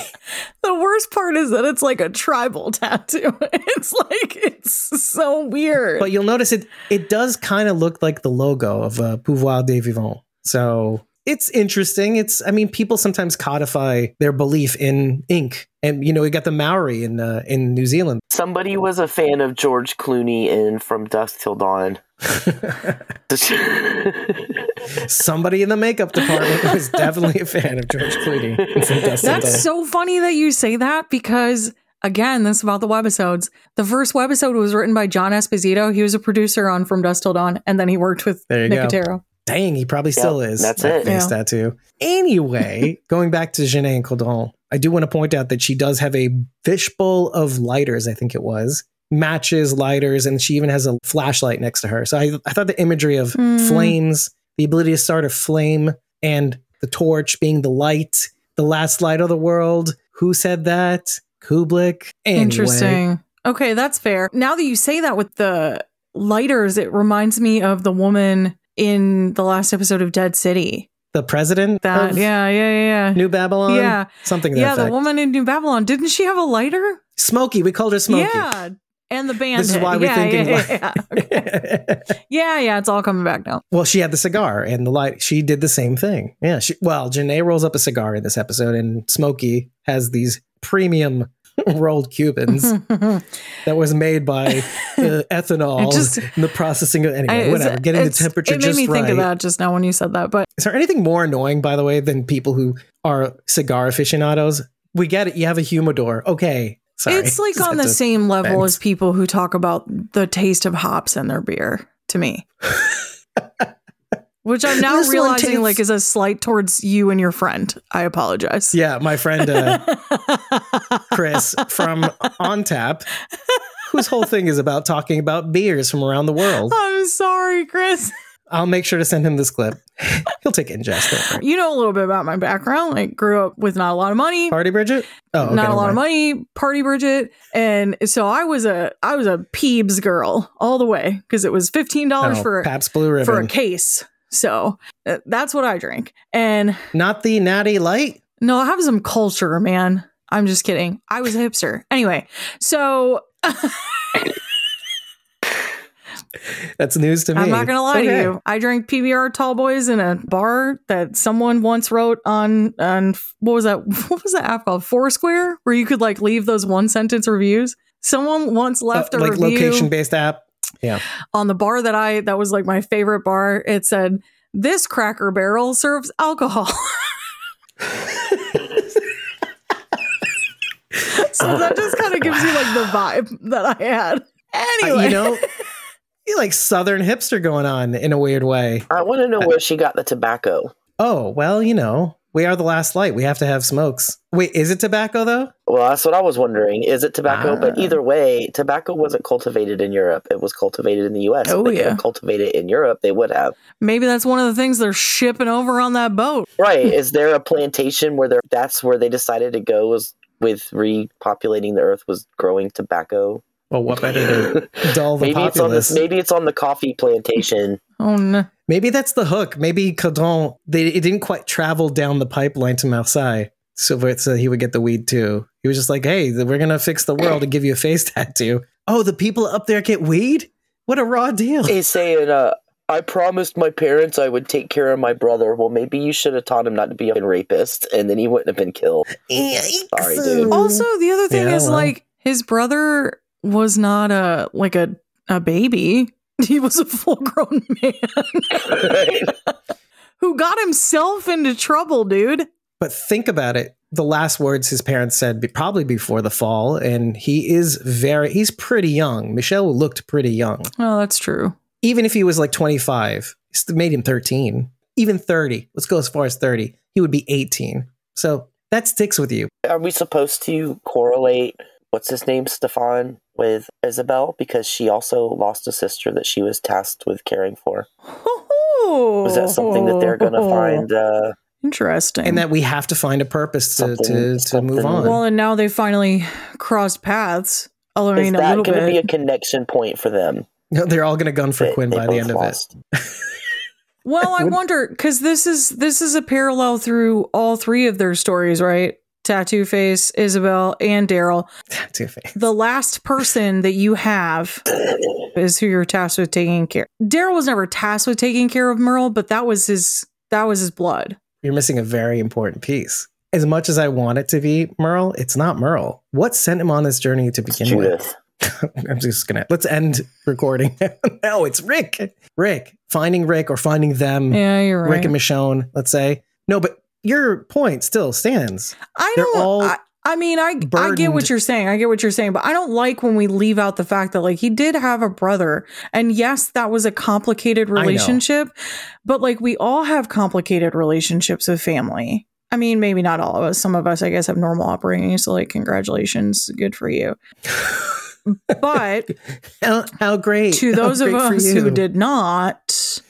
The worst part is that it's like a tribal (laughs) tattoo. (laughs) It's like it's so weird. But you'll notice it it does kind of look like the logo of uh, Pouvoir des Vivants. So it's interesting. It's I mean people sometimes codify their belief in ink, and you know we got the Maori in uh, in New Zealand. Somebody was a fan of George Clooney in From Dusk Till Dawn. (laughs) (laughs) Somebody in the makeup department was definitely a fan of George Clooney. from Dusk Till Dawn. That's so funny that you say that because again, this is about the webisodes. The first webisode was written by John Esposito. He was a producer on From Dusk Till Dawn, and then he worked with There you Nick go. Cotero. Dang, he probably still Yep, is. that's that it. Face Yeah. tattoo. Anyway, (laughs) going back to Genet and Codron, I do want to point out that she does have a fishbowl of lighters, I think it was. Matches, lighters, and she even has a flashlight next to her. So I, I thought the imagery of Mm. flames, the ability to start a flame, and the torch being the light, the last light of the world. Who said that? Kublek. Anyway, Interesting. Okay, that's fair. Now that you say that with the lighters, it reminds me of the woman in the last episode of Dead City. The president That yeah, yeah, yeah, New Babylon? Yeah. Something yeah. that Yeah, the woman in New Babylon. Didn't she have a lighter? Smokey. We called her Smokey. Yeah. And the band. This is why we're yeah, thinking Yeah, like- yeah, yeah. (laughs) yeah, yeah, it's all coming back now. well, she had the cigar and the light. She did the same thing. Yeah. She, well, Genet rolls up a cigar in this episode, and Smokey has these premium (laughs) rolled Cubans (laughs) that was made by uh, (laughs) ethanol just- in the processing. Of, anyway, I- whatever. Getting the temperature It made me right. think of that just now when you said that. But Is there anything more annoying, by the way, than people who are cigar aficionados? We get it. You have a humidor. Okay. Sorry. it's like Just on the same level as people who talk about the taste of hops in their beer to me. Which I'm (laughs) now This realizing tastes- like is a slight towards you and your friend. I apologize. Yeah, my friend uh, (laughs) Chris from On Tap, whose whole thing is about talking about beers from around the world. I'm sorry, Chris. I'll make sure to send him this clip. (laughs) He'll take it in jest. You know a little bit about my background. Like grew up with not a lot of money. Party Bridget? Oh, okay, not a lot of money, party Bridget, and so I was a I was a Peebs girl all the way because it was fifteen dollars Oh, for Pabst Blue Ribbon. for a case. So uh, that's what I drink. And Not the Natty Light? no, I have some culture, man. I'm just kidding. I was a hipster. Anyway, so That's news to me. I'm not gonna lie to you. I drank PBR tall boys in a bar that someone once wrote on on what was that (laughs) what was that app called Foursquare where you could like leave those one sentence reviews. Someone once left Uh, a like review location based app. On the bar that I that was like my favorite bar. It said this Cracker Barrel serves alcohol. (laughs) so that just kind of gives you like the vibe that I had. Uh, Anyway, you know, (laughs) you like Southern hipster going on in a weird way. I want to know where she got the tobacco. Oh, well, you know, we are the last light. We have to have smokes. Wait, is it tobacco though? Well, that's what I was wondering. Is it tobacco? But Ah. either way, tobacco wasn't cultivated in Europe. It was cultivated in the U.S. Oh, if they yeah. could cultivate it in Europe, they would have. maybe that's one of the things they're shipping over on that boat. Right? (laughs) Is there a plantation where they're, that's where they decided to go? Was with repopulating the earth was growing tobacco? Well, what better to (laughs) dull the maybe it's on this. Maybe it's on the coffee plantation. Oh no. Maybe that's the hook. Maybe Codron, they it didn't quite travel down the pipeline to Marseille, so, that- so he would get the weed too. He was just like, "Hey, we're gonna fix the world and give you a face (laughs) tattoo." Oh, the people up there get weed? What a raw deal! He's saying, uh, "I promised my parents I would take care of my brother." Well, maybe you should have taught him not to be a rapist, and then he wouldn't have been killed. Sorry, dude. Also, the other thing Yeah, is well. like his brother was not a like a a baby. (laughs) He was a full grown (laughs) man who got himself into trouble, dude. But think about it. The last words his parents said, probably before the fall, and he is very—he's pretty young. Michel looked pretty young. Oh, that's true. even if he was like 25, it made him 13. Even 30, let's go as far as 30, he would be 18. So that sticks with you. Are we supposed to correlate what's his name, Stefan, with Isabelle because she also lost a sister that she was tasked with caring for? (laughs) Was that something that they're going to find? Uh, Interesting. and that we have to find a purpose to to, to move on. well, and now they finally crossed paths. I is mean, a that going to be a connection point for them? (laughs) They're all going to gun for They- Quinn they by the both end of it. (laughs) Well, I (laughs) wonder because this is this is a parallel through all three of their stories, right? Tattoo Face, Isabelle, and Daryl. Tattoo Face. The last person that you have is who you're tasked with taking care. Daryl was never tasked with taking care of Merle, but that was his that was his blood. You're missing a very important piece. As much as I want it to be Merle, it's not Merle. What sent him on this journey to begin with? (laughs) I'm just gonna let's end recording. (laughs) no, it's Rick. Rick finding Rick or finding them. Yeah, you're right. Rick and Michonne. Let's say no, but your point still stands. I they're don't. all I, I mean, I I get what you're saying. I get what you're saying, but I don't like when we leave out the fact that like he did have a brother, and yes, that was a complicated relationship. But like we all have complicated relationships with family. I mean, maybe not all of us. Some of us, I guess, have normal upbringing. So like, congratulations, good for you. But (laughs) How, how great to those of great for us who did not,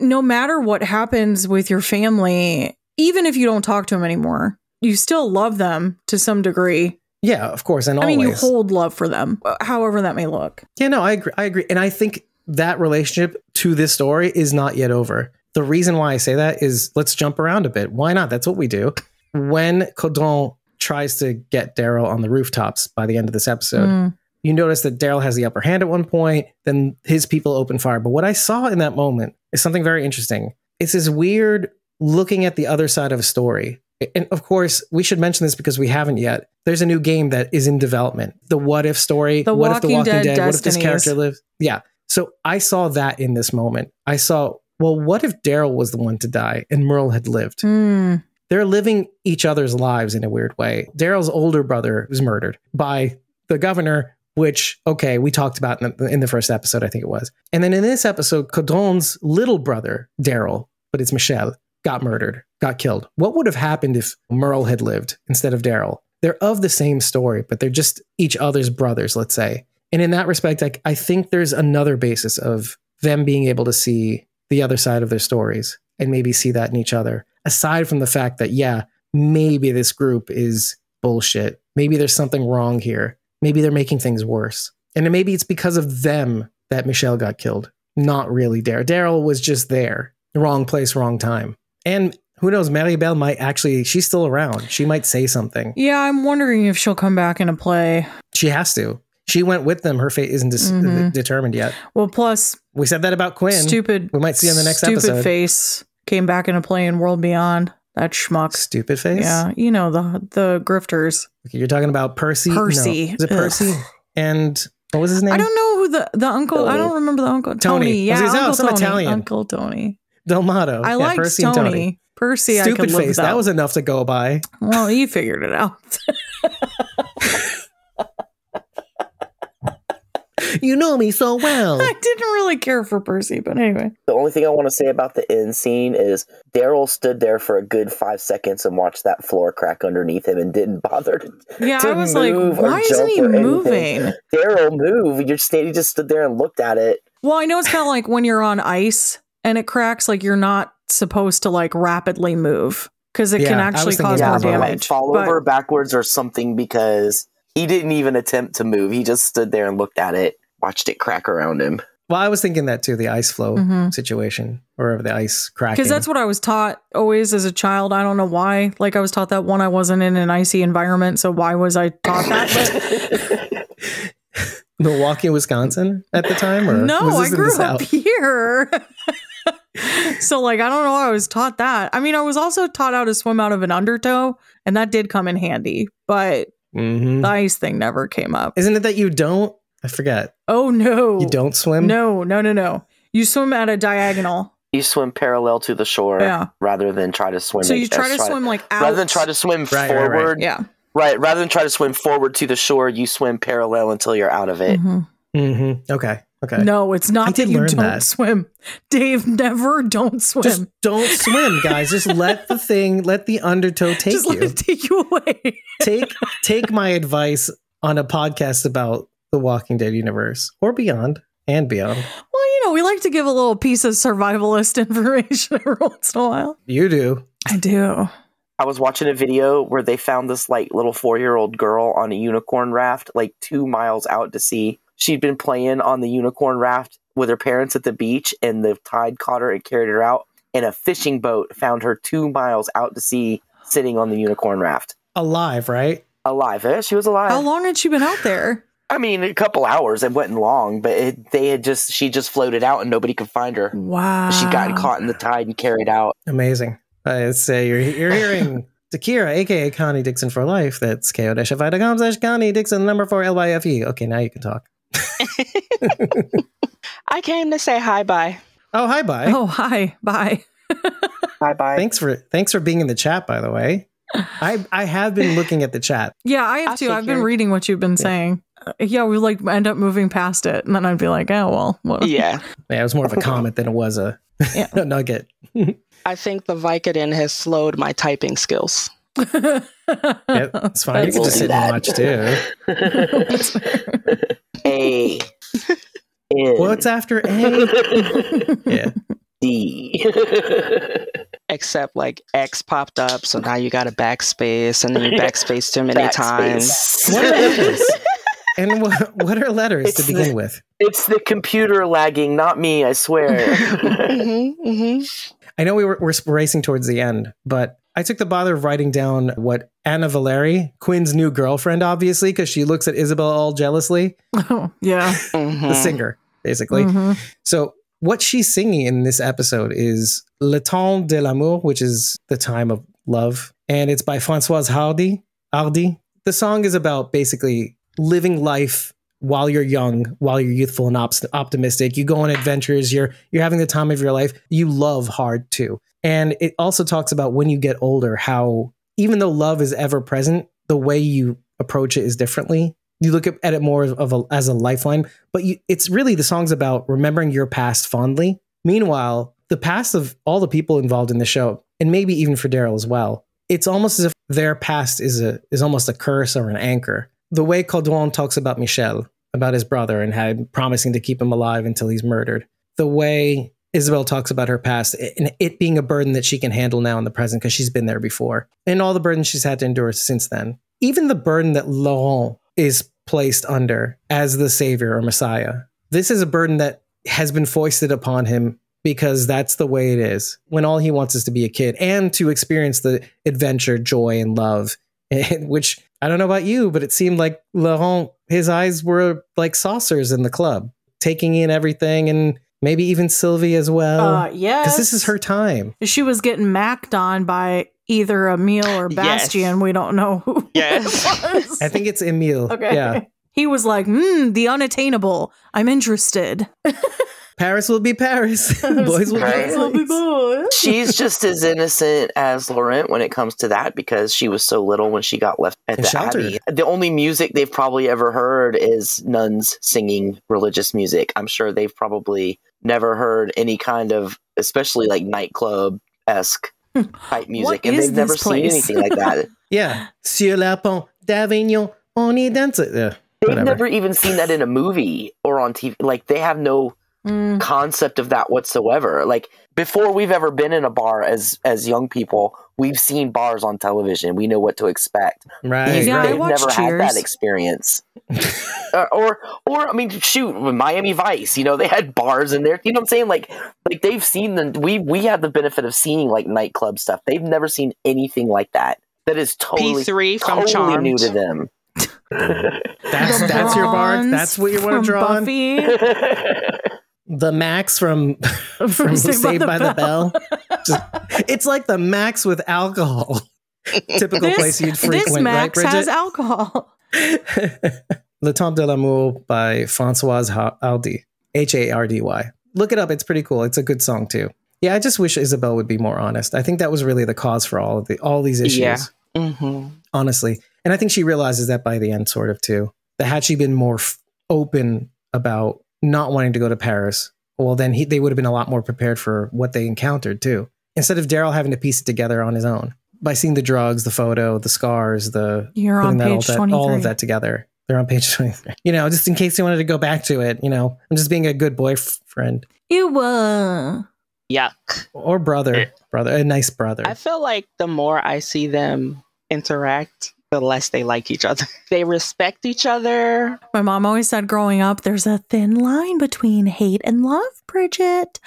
no matter what happens with your family, even if you don't talk to them anymore, you still love them to some degree. Yeah, of course, and I always. mean, you hold love for them, uh, however that may look. Yeah, no, I agree. I agree, and I think that relationship to this story is not yet over. The reason why I say that is let's jump around a bit. Why not? That's what we do. When Codron tries to get Daryl on the rooftops by the end of this episode, Mm. you notice that Daryl has the upper hand at one point, then his people open fire. But what I saw in that moment is something very interesting. It's this weird looking at the other side of a story. And of course, we should mention this because we haven't yet. There's a new game that is in development. The what if story. The what if the Walking Walking Dead Dead? What if this character lives? Yeah. So I saw that in this moment. I saw, well, what if Daryl was the one to die and Merle had lived? Mm. they're living each other's lives in a weird way. Daryl's older brother was murdered by the governor, which, okay, we talked about in the, in the first episode, I think it was. And then in this episode, Codron's little brother, Daryl, but it's Michel, got murdered, got killed. What would have happened if Merle had lived instead of Daryl? They're of the same story, but they're just each other's brothers, let's say. And in that respect, I, I think there's another basis of them being able to see the other side of their stories and maybe see that in each other. Aside from the fact that, yeah, maybe this group is bullshit. Maybe there's something wrong here. Maybe they're making things worse. And maybe it's because of them that Michel got killed. Not really Daryl. Daryl was just there. Wrong place, wrong time. And who knows, Maribel might actually, she's still around. She might say something. Yeah, I'm wondering if she'll come back into play. She has to. She went with them. Her fate isn't dis- Mhm. determined yet. Well, plus We said that about Quinn. stupid. We might see in the next episode. stupid episode. face came back into play in World Beyond. That schmuck. Stupid face. Yeah, you know the the grifters. Okay, You're talking about Percy. No. Percy. Is it Ugh. Percy? And what was his name? I don't know who the the uncle. I don't remember the uncle. Tony. Tony. Yeah, was gonna oh, some Tony. Italian. Uncle Tony. Delmato. I yeah, like Percy Tony. Tony. Percy. I could Stupid live face. That was enough to go by. well, you figured it out. (laughs) You know me so well. I didn't really care for Percy, but anyway. The only thing I want to say about the end scene is Daryl stood there for a good five seconds and watched that floor crack underneath him and didn't bother to. Yeah, To I was like, move or why isn't he moving? Daryl, move! You're sta- he just stood there and looked at it. Well, I know it's kind of like when you're on ice and it cracks, like you're not supposed to like rapidly move because it Yeah, can actually cause that more as well. like, damage. fall But- over backwards or something because he didn't even attempt to move. He just stood there and looked at it, watched it crack around him. Well, I was thinking that too, the ice flow Mhm. situation or the ice cracking. Because that's what I was taught always as a child. I don't know why. Like I was taught that one, I wasn't in an icy environment, so why was I taught that? (laughs) Milwaukee, Wisconsin at the time? Or But no, was I grew up South? here. (laughs) so like I don't know why I was taught that. I mean, I was also taught how to swim out of an undertow, and that did come in handy, but Mhm. the ice thing never came up. Isn't it that you don't? I forget. Oh no. You don't swim? No, no, no, no. You swim at a diagonal. You swim parallel to the shore Yeah. rather than try to swim. So you try to swim like out. rather than try to swim Right, right, right. forward. Yeah. Right, rather than try to swim forward to the shore, you swim parallel until you're out of it. Mhm. Mm-hmm. Okay. Okay. No, it's not I that you don't that. swim. Dave, never don't swim. Just don't swim, guys. Just let the (laughs) thing, let the undertow take Just you. let it take you away. take take my advice on a podcast about the Walking Dead universe or beyond and beyond. Well, you know, we like to give a little piece of survivalist (laughs) information every once in a while. You do. I do. I was watching a video where they found this like little four year old girl on a unicorn raft, like two miles out to sea. She'd been playing on the unicorn raft with her parents at the beach, and the tide caught her and carried her out. And a fishing boat found her two miles out to sea, sitting on the unicorn raft, Alive, right? alive. Eh? She was alive. How long had she been out there? I mean, a couple hours. It wasn't long, but it, they had just she just floated out and nobody could find her. Wow. She got caught in the tide and carried out. Amazing. I say you're you're hearing (laughs) Takira, aka Connie Dixon for life. That's ko-fi.com slash Connie Dixon number four L Y F E. Okay, now you can talk. (laughs) I came to say hi bye. Oh, hi, bye. Oh, hi. Bye. (laughs) Bye bye. Thanks for thanks for being in the chat, by the way. I I have been looking at the chat. Yeah, I have I too. I've been reading what you've been saying. Uh, yeah, we like end up moving past it, and then I'd be like, oh well. (laughs) what- Yeah. Yeah, it was more of a comment than it was a, Yeah. a nugget. I think the Vicodin has slowed my typing skills. (laughs) Yeah, it's fine. You can just sit and watch too. (laughs) A. N. What's after A? (laughs) Yeah. D. Except like X popped up, so now you got a backspace, and then you backspace too many times. What are letters? and what, what are letters It's to begin the- with? It's the computer lagging, not me, I swear. hmm hmm I know we were, we're racing towards the end, but I took the bother of writing down what Anna Valeri, Quinn's new girlfriend, obviously, because she looks at Isabelle all jealously, (laughs) Oh, yeah. the singer, basically. Mhm. So what she's singing in this episode is Le Temps de l'amour, which is the time of love, and it's by Françoise Hardy. Hardy. The song is about basically living life while you're young, while you're youthful and op- optimistic. You go on adventures. You're you're having the time of your life. You love hard too, and it also talks about when you get older, how even though love is ever present, the way you approach it is differently. You look at it more of a, as a lifeline, but you, it's really the song's about remembering your past fondly. Meanwhile, the past of all the people involved in the show, and maybe even for Daryl as well, it's almost as if their past is a is almost a curse or an anchor. The way Codron talks about Michel, about his brother, and had promising to keep him alive until he's murdered. The way Isabelle talks about her past and it being a burden that she can handle now in the present because she's been there before, and all the burden she's had to endure since then. Even the burden that Laurent is placed under as the savior or messiah. This is a burden that has been foisted upon him because that's the way it is when all he wants is to be a kid and to experience the adventure, joy, and love. (laughs) Which I don't know about you, but it seemed like Laurent, his eyes were like saucers in the club, taking in everything and maybe even Sylvie as well. Uh, yes. Because this is her time. She was getting macked on by either Emil or Yes. We don't know who. Yes. it was. I think it's Emile. (laughs) Okay. Yeah. He was like, hmm, the unattainable. I'm interested. (laughs) Paris will be Paris. (laughs) Boys will Right. be boys. She's just as innocent as Laurent when it comes to that because she was so little when she got left at And the sheltered. abbey. The only music they've probably ever heard is nuns singing religious music. I'm sure they've probably never heard any kind of, especially like nightclub esque (laughs) type music, and they've never this seen anything like that. Yeah. Sur la pont d'Avignon, on y danse. Yeah. They've Whatever. never even seen that in a movie or on TV. Like they have no Mm. concept of that whatsoever. Like before we've ever been in a bar as as young people, we've seen bars on television. We know what to expect. Right. These, yeah, they've watched never had that experience. (laughs) Uh, or or I mean shoot, Miami Vice, you know, they had bars in there. You know what I'm saying? Like like they've seen the we we have the benefit of seeing like nightclub stuff. They've never seen anything like that. That is totally P3 from totally Charmed. new to them. (laughs) That's The that's your bar. That's what you want to draw on. Buffy. The Max from (laughs) from Saved by, the Bell. Just- it's like the Max with alcohol. (laughs) Typical This, place you'd frequent. this Max right, has alcohol. Le Temps de l'amour by Françoise Ha- Hardy, H A R D Y. Look it up. It's pretty cool. It's a good song too. Yeah, I just wish Isabelle would be more honest. I think that was really the cause for all of the all these issues. Yeah. hmm honestly. And I think she realizes that by the end, sort of too. That had she been more f- open about not wanting to go to Paris, well, then he, they would have been a lot more prepared for what they encountered too. Instead of Daryl having to piece it together on his own by seeing the drugs, the photo, the scars, the You're putting on that all, that, all of that together. They're on page (laughs) 23. You know, just in case you wanted to go back to it, you know, I'm just being a good boyfriend Ew. uh, Yuck. or brother, brother, a nice brother. I feel like the more I see them interact, the less they like each other. (laughs) They respect each other. My mom always said growing up, there's a thin line between hate and love, Bridget.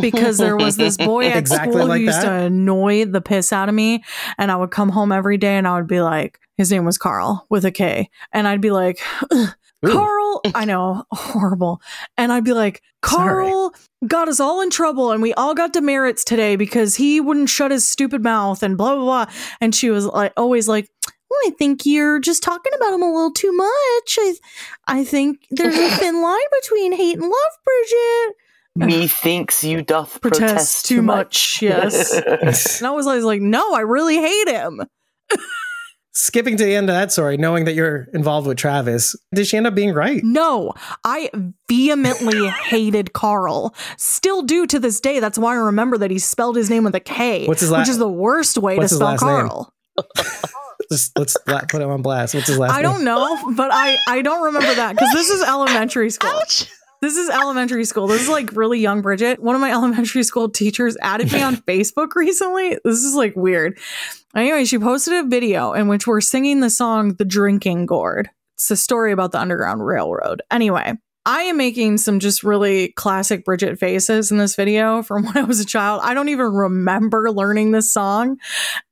Because there was this (laughs) boy at Exactly school like who used that. to annoy the piss out of me. And I would come home every day and I would be like, his name was Carl with a K. And I'd be like, Carl, I know, (laughs) horrible. And I'd be like, Sorry. Carl got us all in trouble and we all got demerits today because he wouldn't shut his stupid mouth and blah, blah, blah. And she was like, always like, well, I think you're just talking about him a little too much. I, I think there's a thin line between hate and love, Bridget. Methinks you doth Protest, protest, too much. Yes. (laughs) And I was always like, no, I really hate him. (laughs) Skipping to the end of that story, knowing that you're involved with Travis, did she end up being right? No, I vehemently (laughs) hated Carl. Still do to this day. That's why I remember that he spelled his name with a K, What's his la- which is the worst way to what's his spell? Carl. Just let's bla- put him on blast. What's his last I name? don't know, but I I don't remember that because this is elementary school. Ouch. This is elementary school. This is like really young Bridget. One of my (laughs) elementary school teachers added me on (laughs) Facebook recently. This is like weird. Anyway, she posted a video in which we're singing the song The Drinking Gourd. It's a story about the Underground Railroad. Anyway, I am making some just really classic Bridget faces in this video from (laughs) when I was a child. I don't even remember learning this song.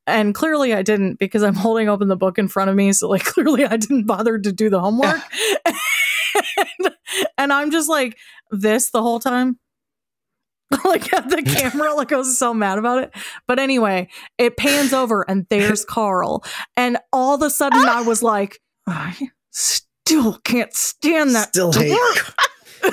And clearly I didn't because I'm holding open the book in front of me. So, like, (laughs) clearly I didn't bother to do the homework. and, (laughs) and I'm just like this the whole time. like at the camera, like I was so mad about it. But anyway, it pans over and there's Carl. And all of a sudden I was like, I still can't stand that. Still hate. (laughs)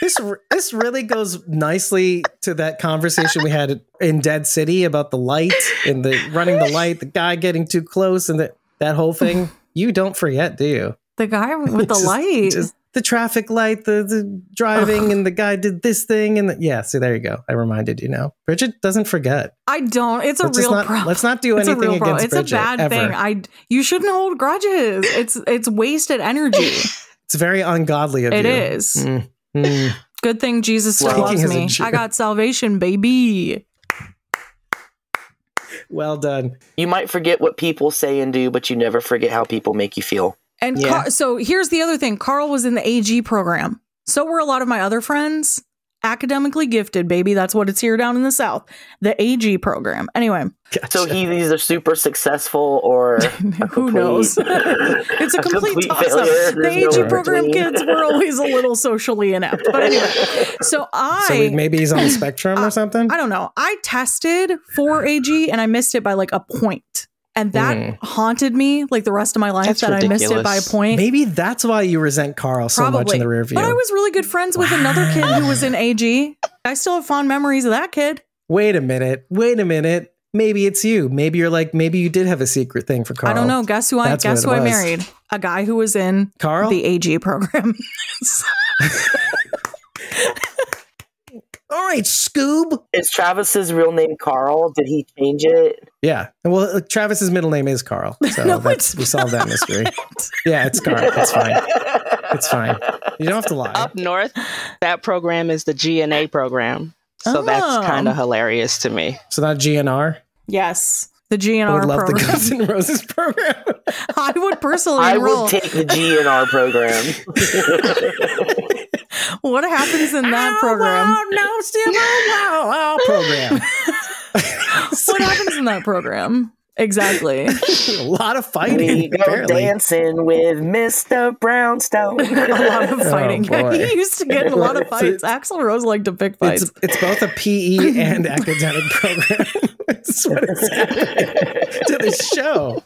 this this really goes nicely to that conversation we had in Dead City about the light and the running the light, the guy getting too close, and the, that whole thing. You don't forget, do you? The guy with the (laughs) Just- light. just the traffic light, the, the driving, and the guy did this thing, and the, yeah. So there you go. I reminded you now. Bridget doesn't forget. I don't. It's a Let's just real not, problem. let's not do it's a anything real problem. against It's Bridget a bad ever. thing. I you shouldn't hold grudges. It's it's wasted energy. (laughs) it's very ungodly of It you. is. Mm, mm. Good thing Jesus still Well- loves Speaking as a me. I got salvation, baby. Well done. You might forget what people say and do, but you never forget how people make you feel. And Yeah. Car- so here's the other thing Carl was in the AG program. So were a lot of my other friends. Academically gifted, baby. That's what it's here down in the South. The AG program. Anyway, So he either super successful or (laughs) a who knows? (laughs) it's a (laughs) a complete, complete toss up. failure. The AG nowhere program between. kids were always a little socially inept. But anyway, so I So maybe he's on the (clears throat) spectrum Uh, or something. I don't know. I tested for AG and I missed it by like a point. And that Hmm. haunted me like the rest of my life That's that I missed it by a point. Maybe that's why you resent Carl so much in the rear view. But I was really good friends with another kid who was in (laughs) AG. I still have fond memories of that kid. Wait a minute. Wait a minute. Maybe it's you. Maybe you're like, maybe you did have a secret thing for Carl. I don't know. Guess who I That's guess who what it I married? A guy who was in Carl? the AG program. (laughs) (laughs) All right, Scoob. Is Travis's real name Carl? Did he change it? Yeah. Well, uh, Travis's middle name is Carl. (laughs) So No, that's, it's we solved that mystery. yeah, it's Carl. It's fine. It's fine. You don't have to lie. Up north, that program is the GNA program. So Oh. that's kind of hilarious to me. So not GNR. yes. The I GNR would love the program. Guns N' (laughs) Roses program. I would personally I enroll. would take the GNR program. (laughs) what happens in that oh, program? Oh, no, still wow, wow, program. (laughs) What happens in that program? Exactly. a lot of we fighting. go apparently. dancing with Mr. Brownstone. a lot of oh, fighting. Oh, boy. he used to get in a lot of fights. Axl Rose liked to pick fights. It's, it's both a PE and academic program. That's what is (laughs) (laughs) to the show.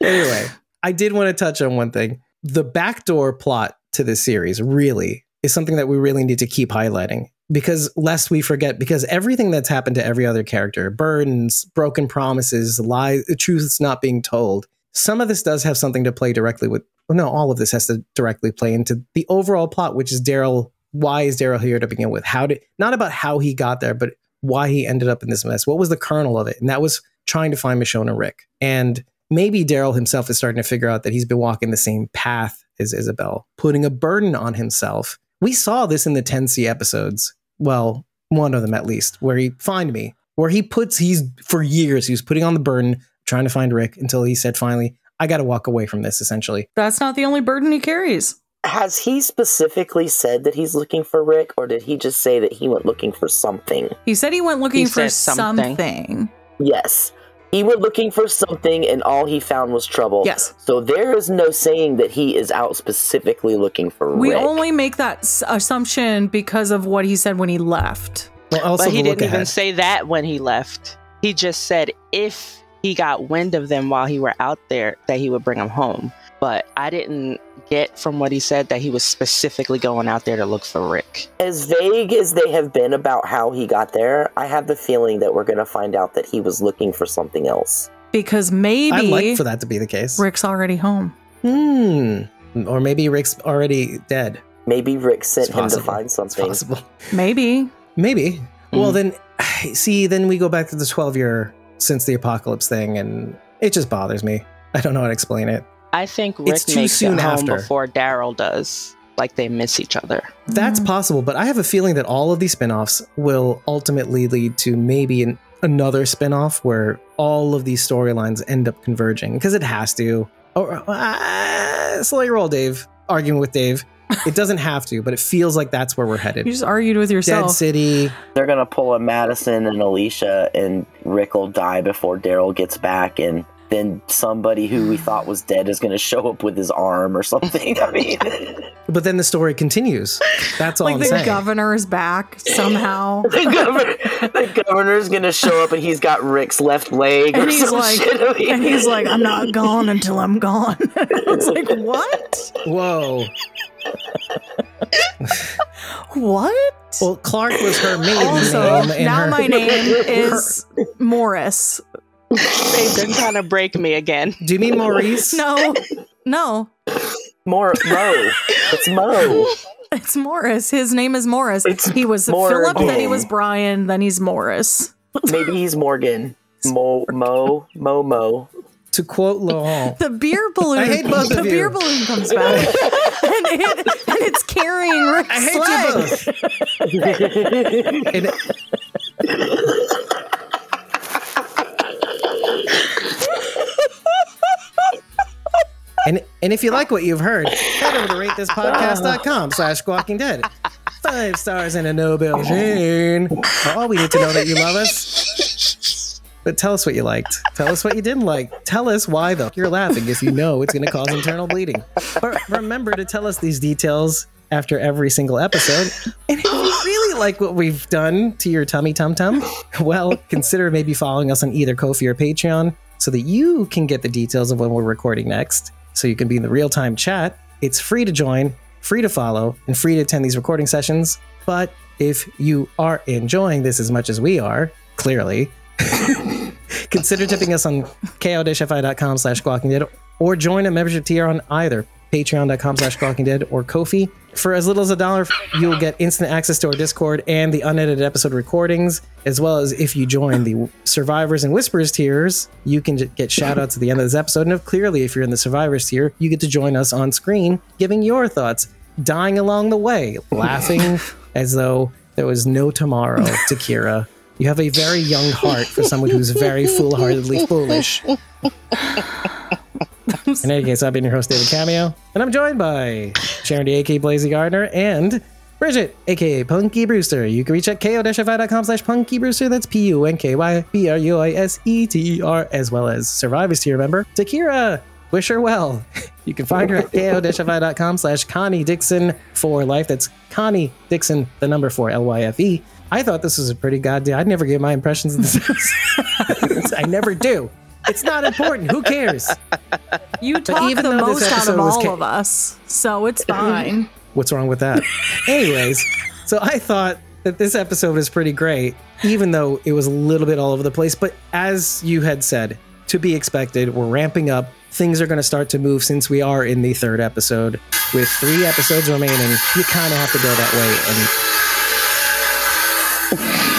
Anyway, I did want to touch on one thing. The backdoor plot to this series really is something that we really need to keep highlighting because lest we forget, because everything that's happened to every other character, burdens, broken promises, lies, truths not being told, some of this does have something to play directly with, well, no, all of this has to directly play into the overall plot, which is Daryl. Why is Daryl here to begin with? How did, not about how he got there, but why he ended up in this mess. What was the kernel of it? And that was trying to find Michonne and Rick. And maybe Daryl himself is starting to figure out that he's been walking the same path as Isabelle, putting a burden on himself. We saw this in the 10C episodes. Well, one of them at least, where he find me, where he puts he's for years he was putting on the burden trying to find Rick until he said finally, I got to walk away from this essentially. That's not the only burden he carries. Has he specifically said that he's looking for Rick, or did he just say that he went looking for something? He said he went looking He for something. something. Yes. He went looking for something, and all he found was trouble. Yes. So there is no saying that he is out specifically looking for We Rick. We only make that s- assumption because of what he said when he left. Well, also but he didn't even ahead. say that when he left. He just said if he got wind of them while he were out there, that he would bring them home. But I didn't get from what he said that he was specifically going out there to look for Rick. as vague as they have been about how he got there, I have the feeling that we're going to find out that he was looking for something else. Because maybe I'd like for that to be the case. Rick's already home. Hmm. Or maybe Rick's already dead. Maybe Rick sent him to possible. find It's something. possible. Maybe. Maybe. Well, Mm. then, see, then we go back to the 12 year since the apocalypse thing, and it just bothers me. I don't know how to explain it. I think It's Rick too makes soon it home after. before Daryl does. Like they miss each other. That's Mhm. possible, but I have a feeling that all of these spin offs will ultimately lead to maybe an, another spin off where all of these storylines end up converging because it has to. Or, uh, slow your roll, Dave. Arguing with Dave. It (laughs) doesn't have to, but it feels like that's where we're headed. You just argued with yourself. Dead. City. They're going to pull a Madison and Alicia, and Rick will die before Daryl gets back, and then somebody who we thought was dead is going to show up with his arm or something. (laughs) I mean, But then the story continues. That's all like I'm the saying. governor is back somehow. (laughs) the, governor, the governor's going to show up, and he's got Rick's left leg, or And he's some like- shit. I mean- and he's like, I'm not gone until I'm gone. (laughs) it's like, what? Whoa. What? Well, Clark was her maiden Also, name. and now her- my name is Morris. They've been trying to break me again. Do you mean Maurice? No, no, More Mo. It's Mo. it's Morris. His name is Morris. It's he was Morgan. Philip, then he was Brian, then he's Morris. Maybe he's Morgan. Mo Mo Mo Mo. To quote Laurent. The beer balloon. I hate both the of you. beer balloon comes back, (laughs) and, it, and it's carrying Rick's I hate you sled. both. (laughs) And- And, and if you like what you've heard, head over to ratethispodcast.com slash squawking dead. Five stars and a no Belgian. All we need to know that you love us. But tell us what you liked. Tell us what you didn't like. Tell us why though. You're laughing if you know it's going to cause internal bleeding. But remember to tell us these details after every single episode. And if you really like what we've done to your tummy tum tum, well, consider maybe following us on either Kofi or Patreon so that you can get the details of when we're recording next. So you can be in the real time chat. It's free to join, free to follow, and free to attend these recording sessions. But if you are enjoying this as much as we are, clearly, (laughs) consider tipping us on ko-fi.com slash squawking or join a membership tier on either patreon.com slash dead or kofi. For as little as a dollar you'll get instant access to our discord and the unedited episode recordings as well as if you join the survivors and whispers tiers you can get shout outs at the end of this episode. And if clearly if you're in the survivors tier you get to join us on screen giving your thoughts dying along the way laughing (laughs) as though there was no tomorrow Takira. You have a very young heart for someone who's very foolhardily foolish. (laughs) (laughs) In any case, I've been your host, David Cameo, and I'm joined by Sharon D, aka Blazy Gardner, and Bridget, aka Punky Brewster. You can reach at ko-fi.com slash Punky Brewster. That's P-U-N-K-Y-B-R-U-I-S-E-T-E-R, as well as Survivors tier remember. Takira. Wish her well. (laughs) You can find her at ko-fi.com slash Connie Dixon for life. That's Connie Dixon, the number four, L-Y-F-E. I thought this was a pretty goddamn. I'd never give my impressions of this. (laughs) I never do. It's not important. Who cares? You talk even the most out of all ca- of us, so it's fine. What's wrong with that? Anyways, so I thought that this episode was pretty great, even though it was a little bit all over the place. But as you had said, to be expected, we're ramping up. Things are going to start to move since we are in the third episode. With three episodes remaining, you kind of have to go that way. And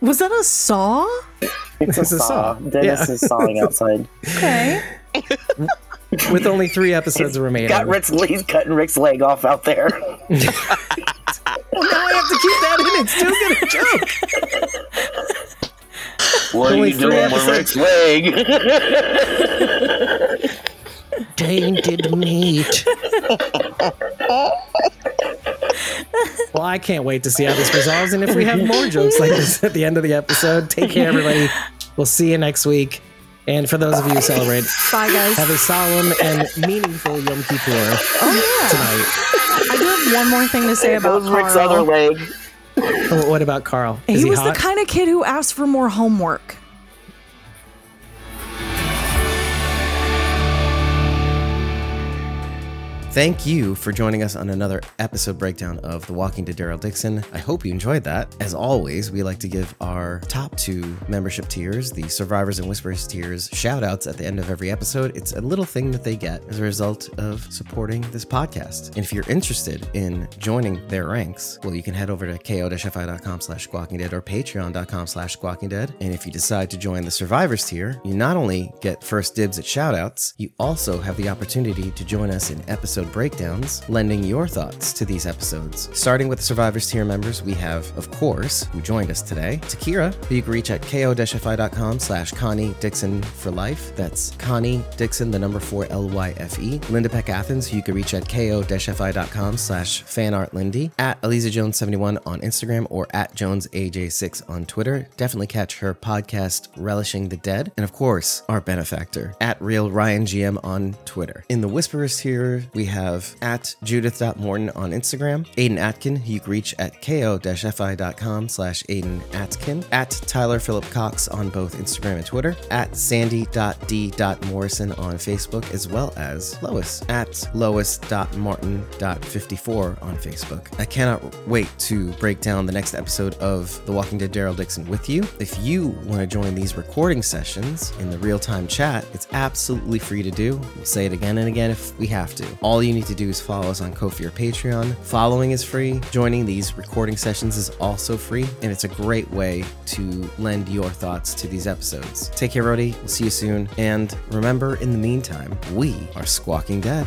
Was that a saw? It's It's a a saw. saw. Dennis Yeah. is sawing outside. (laughs) Okay. (laughs) With only three episodes remaining. Got Rick's, he's cutting Rick's leg off out there. (laughs) Well, now I have to keep that in. It's too good a joke. What Only three episodes. leg? Tainted meat. (laughs) well, I can't wait to see how this resolves and if we have more jokes like this at the end of the episode. Take care, everybody. We'll see you next week. And for those of you who celebrate, Bye, guys. have a solemn and meaningful Yom Kippur Oh, tonight. yeah. I do have one more thing to say about Goes Rick's Carl. other leg. Oh, What about Carl? Is he, he, was hot? the kind of kid who asked for more homework. Thank you for joining us on another episode breakdown of The Walking Dead Daryl Dixon. I hope you enjoyed that. As always, we like to give our top two membership tiers, the Survivors and Whispers tiers, shout outs at the end of every episode. It's a little thing that they get as a result of supporting this podcast. And if you're interested in joining their ranks, well, you can head over to ko-fi.com slash squawking dead or patreon.com slash squawking dead. And if you decide to join the Survivors tier, you not only get first dibs at shout outs, you also have the opportunity to join us in episode breakdowns, lending your thoughts to these episodes. Starting with the Survivors tier members, we have, of course, who joined us today, Takira, who you can reach at ko-fi.com slash Connie Dixon for life. That's Connie Dixon, the number four L-Y-F-E. Linda Peck Athens, who you can reach at ko-fi.com slash fanartlindy. At Eliza Jones 71 on Instagram or at Jones AJ6 on Twitter. Definitely catch her podcast Relishing the Dead. And of course, our benefactor at Real Ryan GM on Twitter. In the Whisperers tier, we have at Judith.Morton on Instagram, Aiden Atkin, you can reach at ko-fi.com slash Aiden Atkin, at Tyler Phillip Cox on both Instagram and Twitter, at sandy.d.morrison on Facebook, as well as Lois at lois.martin.54 on Facebook. I cannot wait to break down the next episode of The Walking Dead Daryl Dixon with you. If you want to join these recording sessions in the real time chat, it's absolutely free to do. We'll say it again and again if we have to. All you need to do is follow us on Ko-fi or Patreon. Following is free. Joining these recording sessions is also free, and it's a great way to lend your thoughts to these episodes. Take care, Rody. We'll see you soon. And remember, in the meantime, we are Squawking Dead.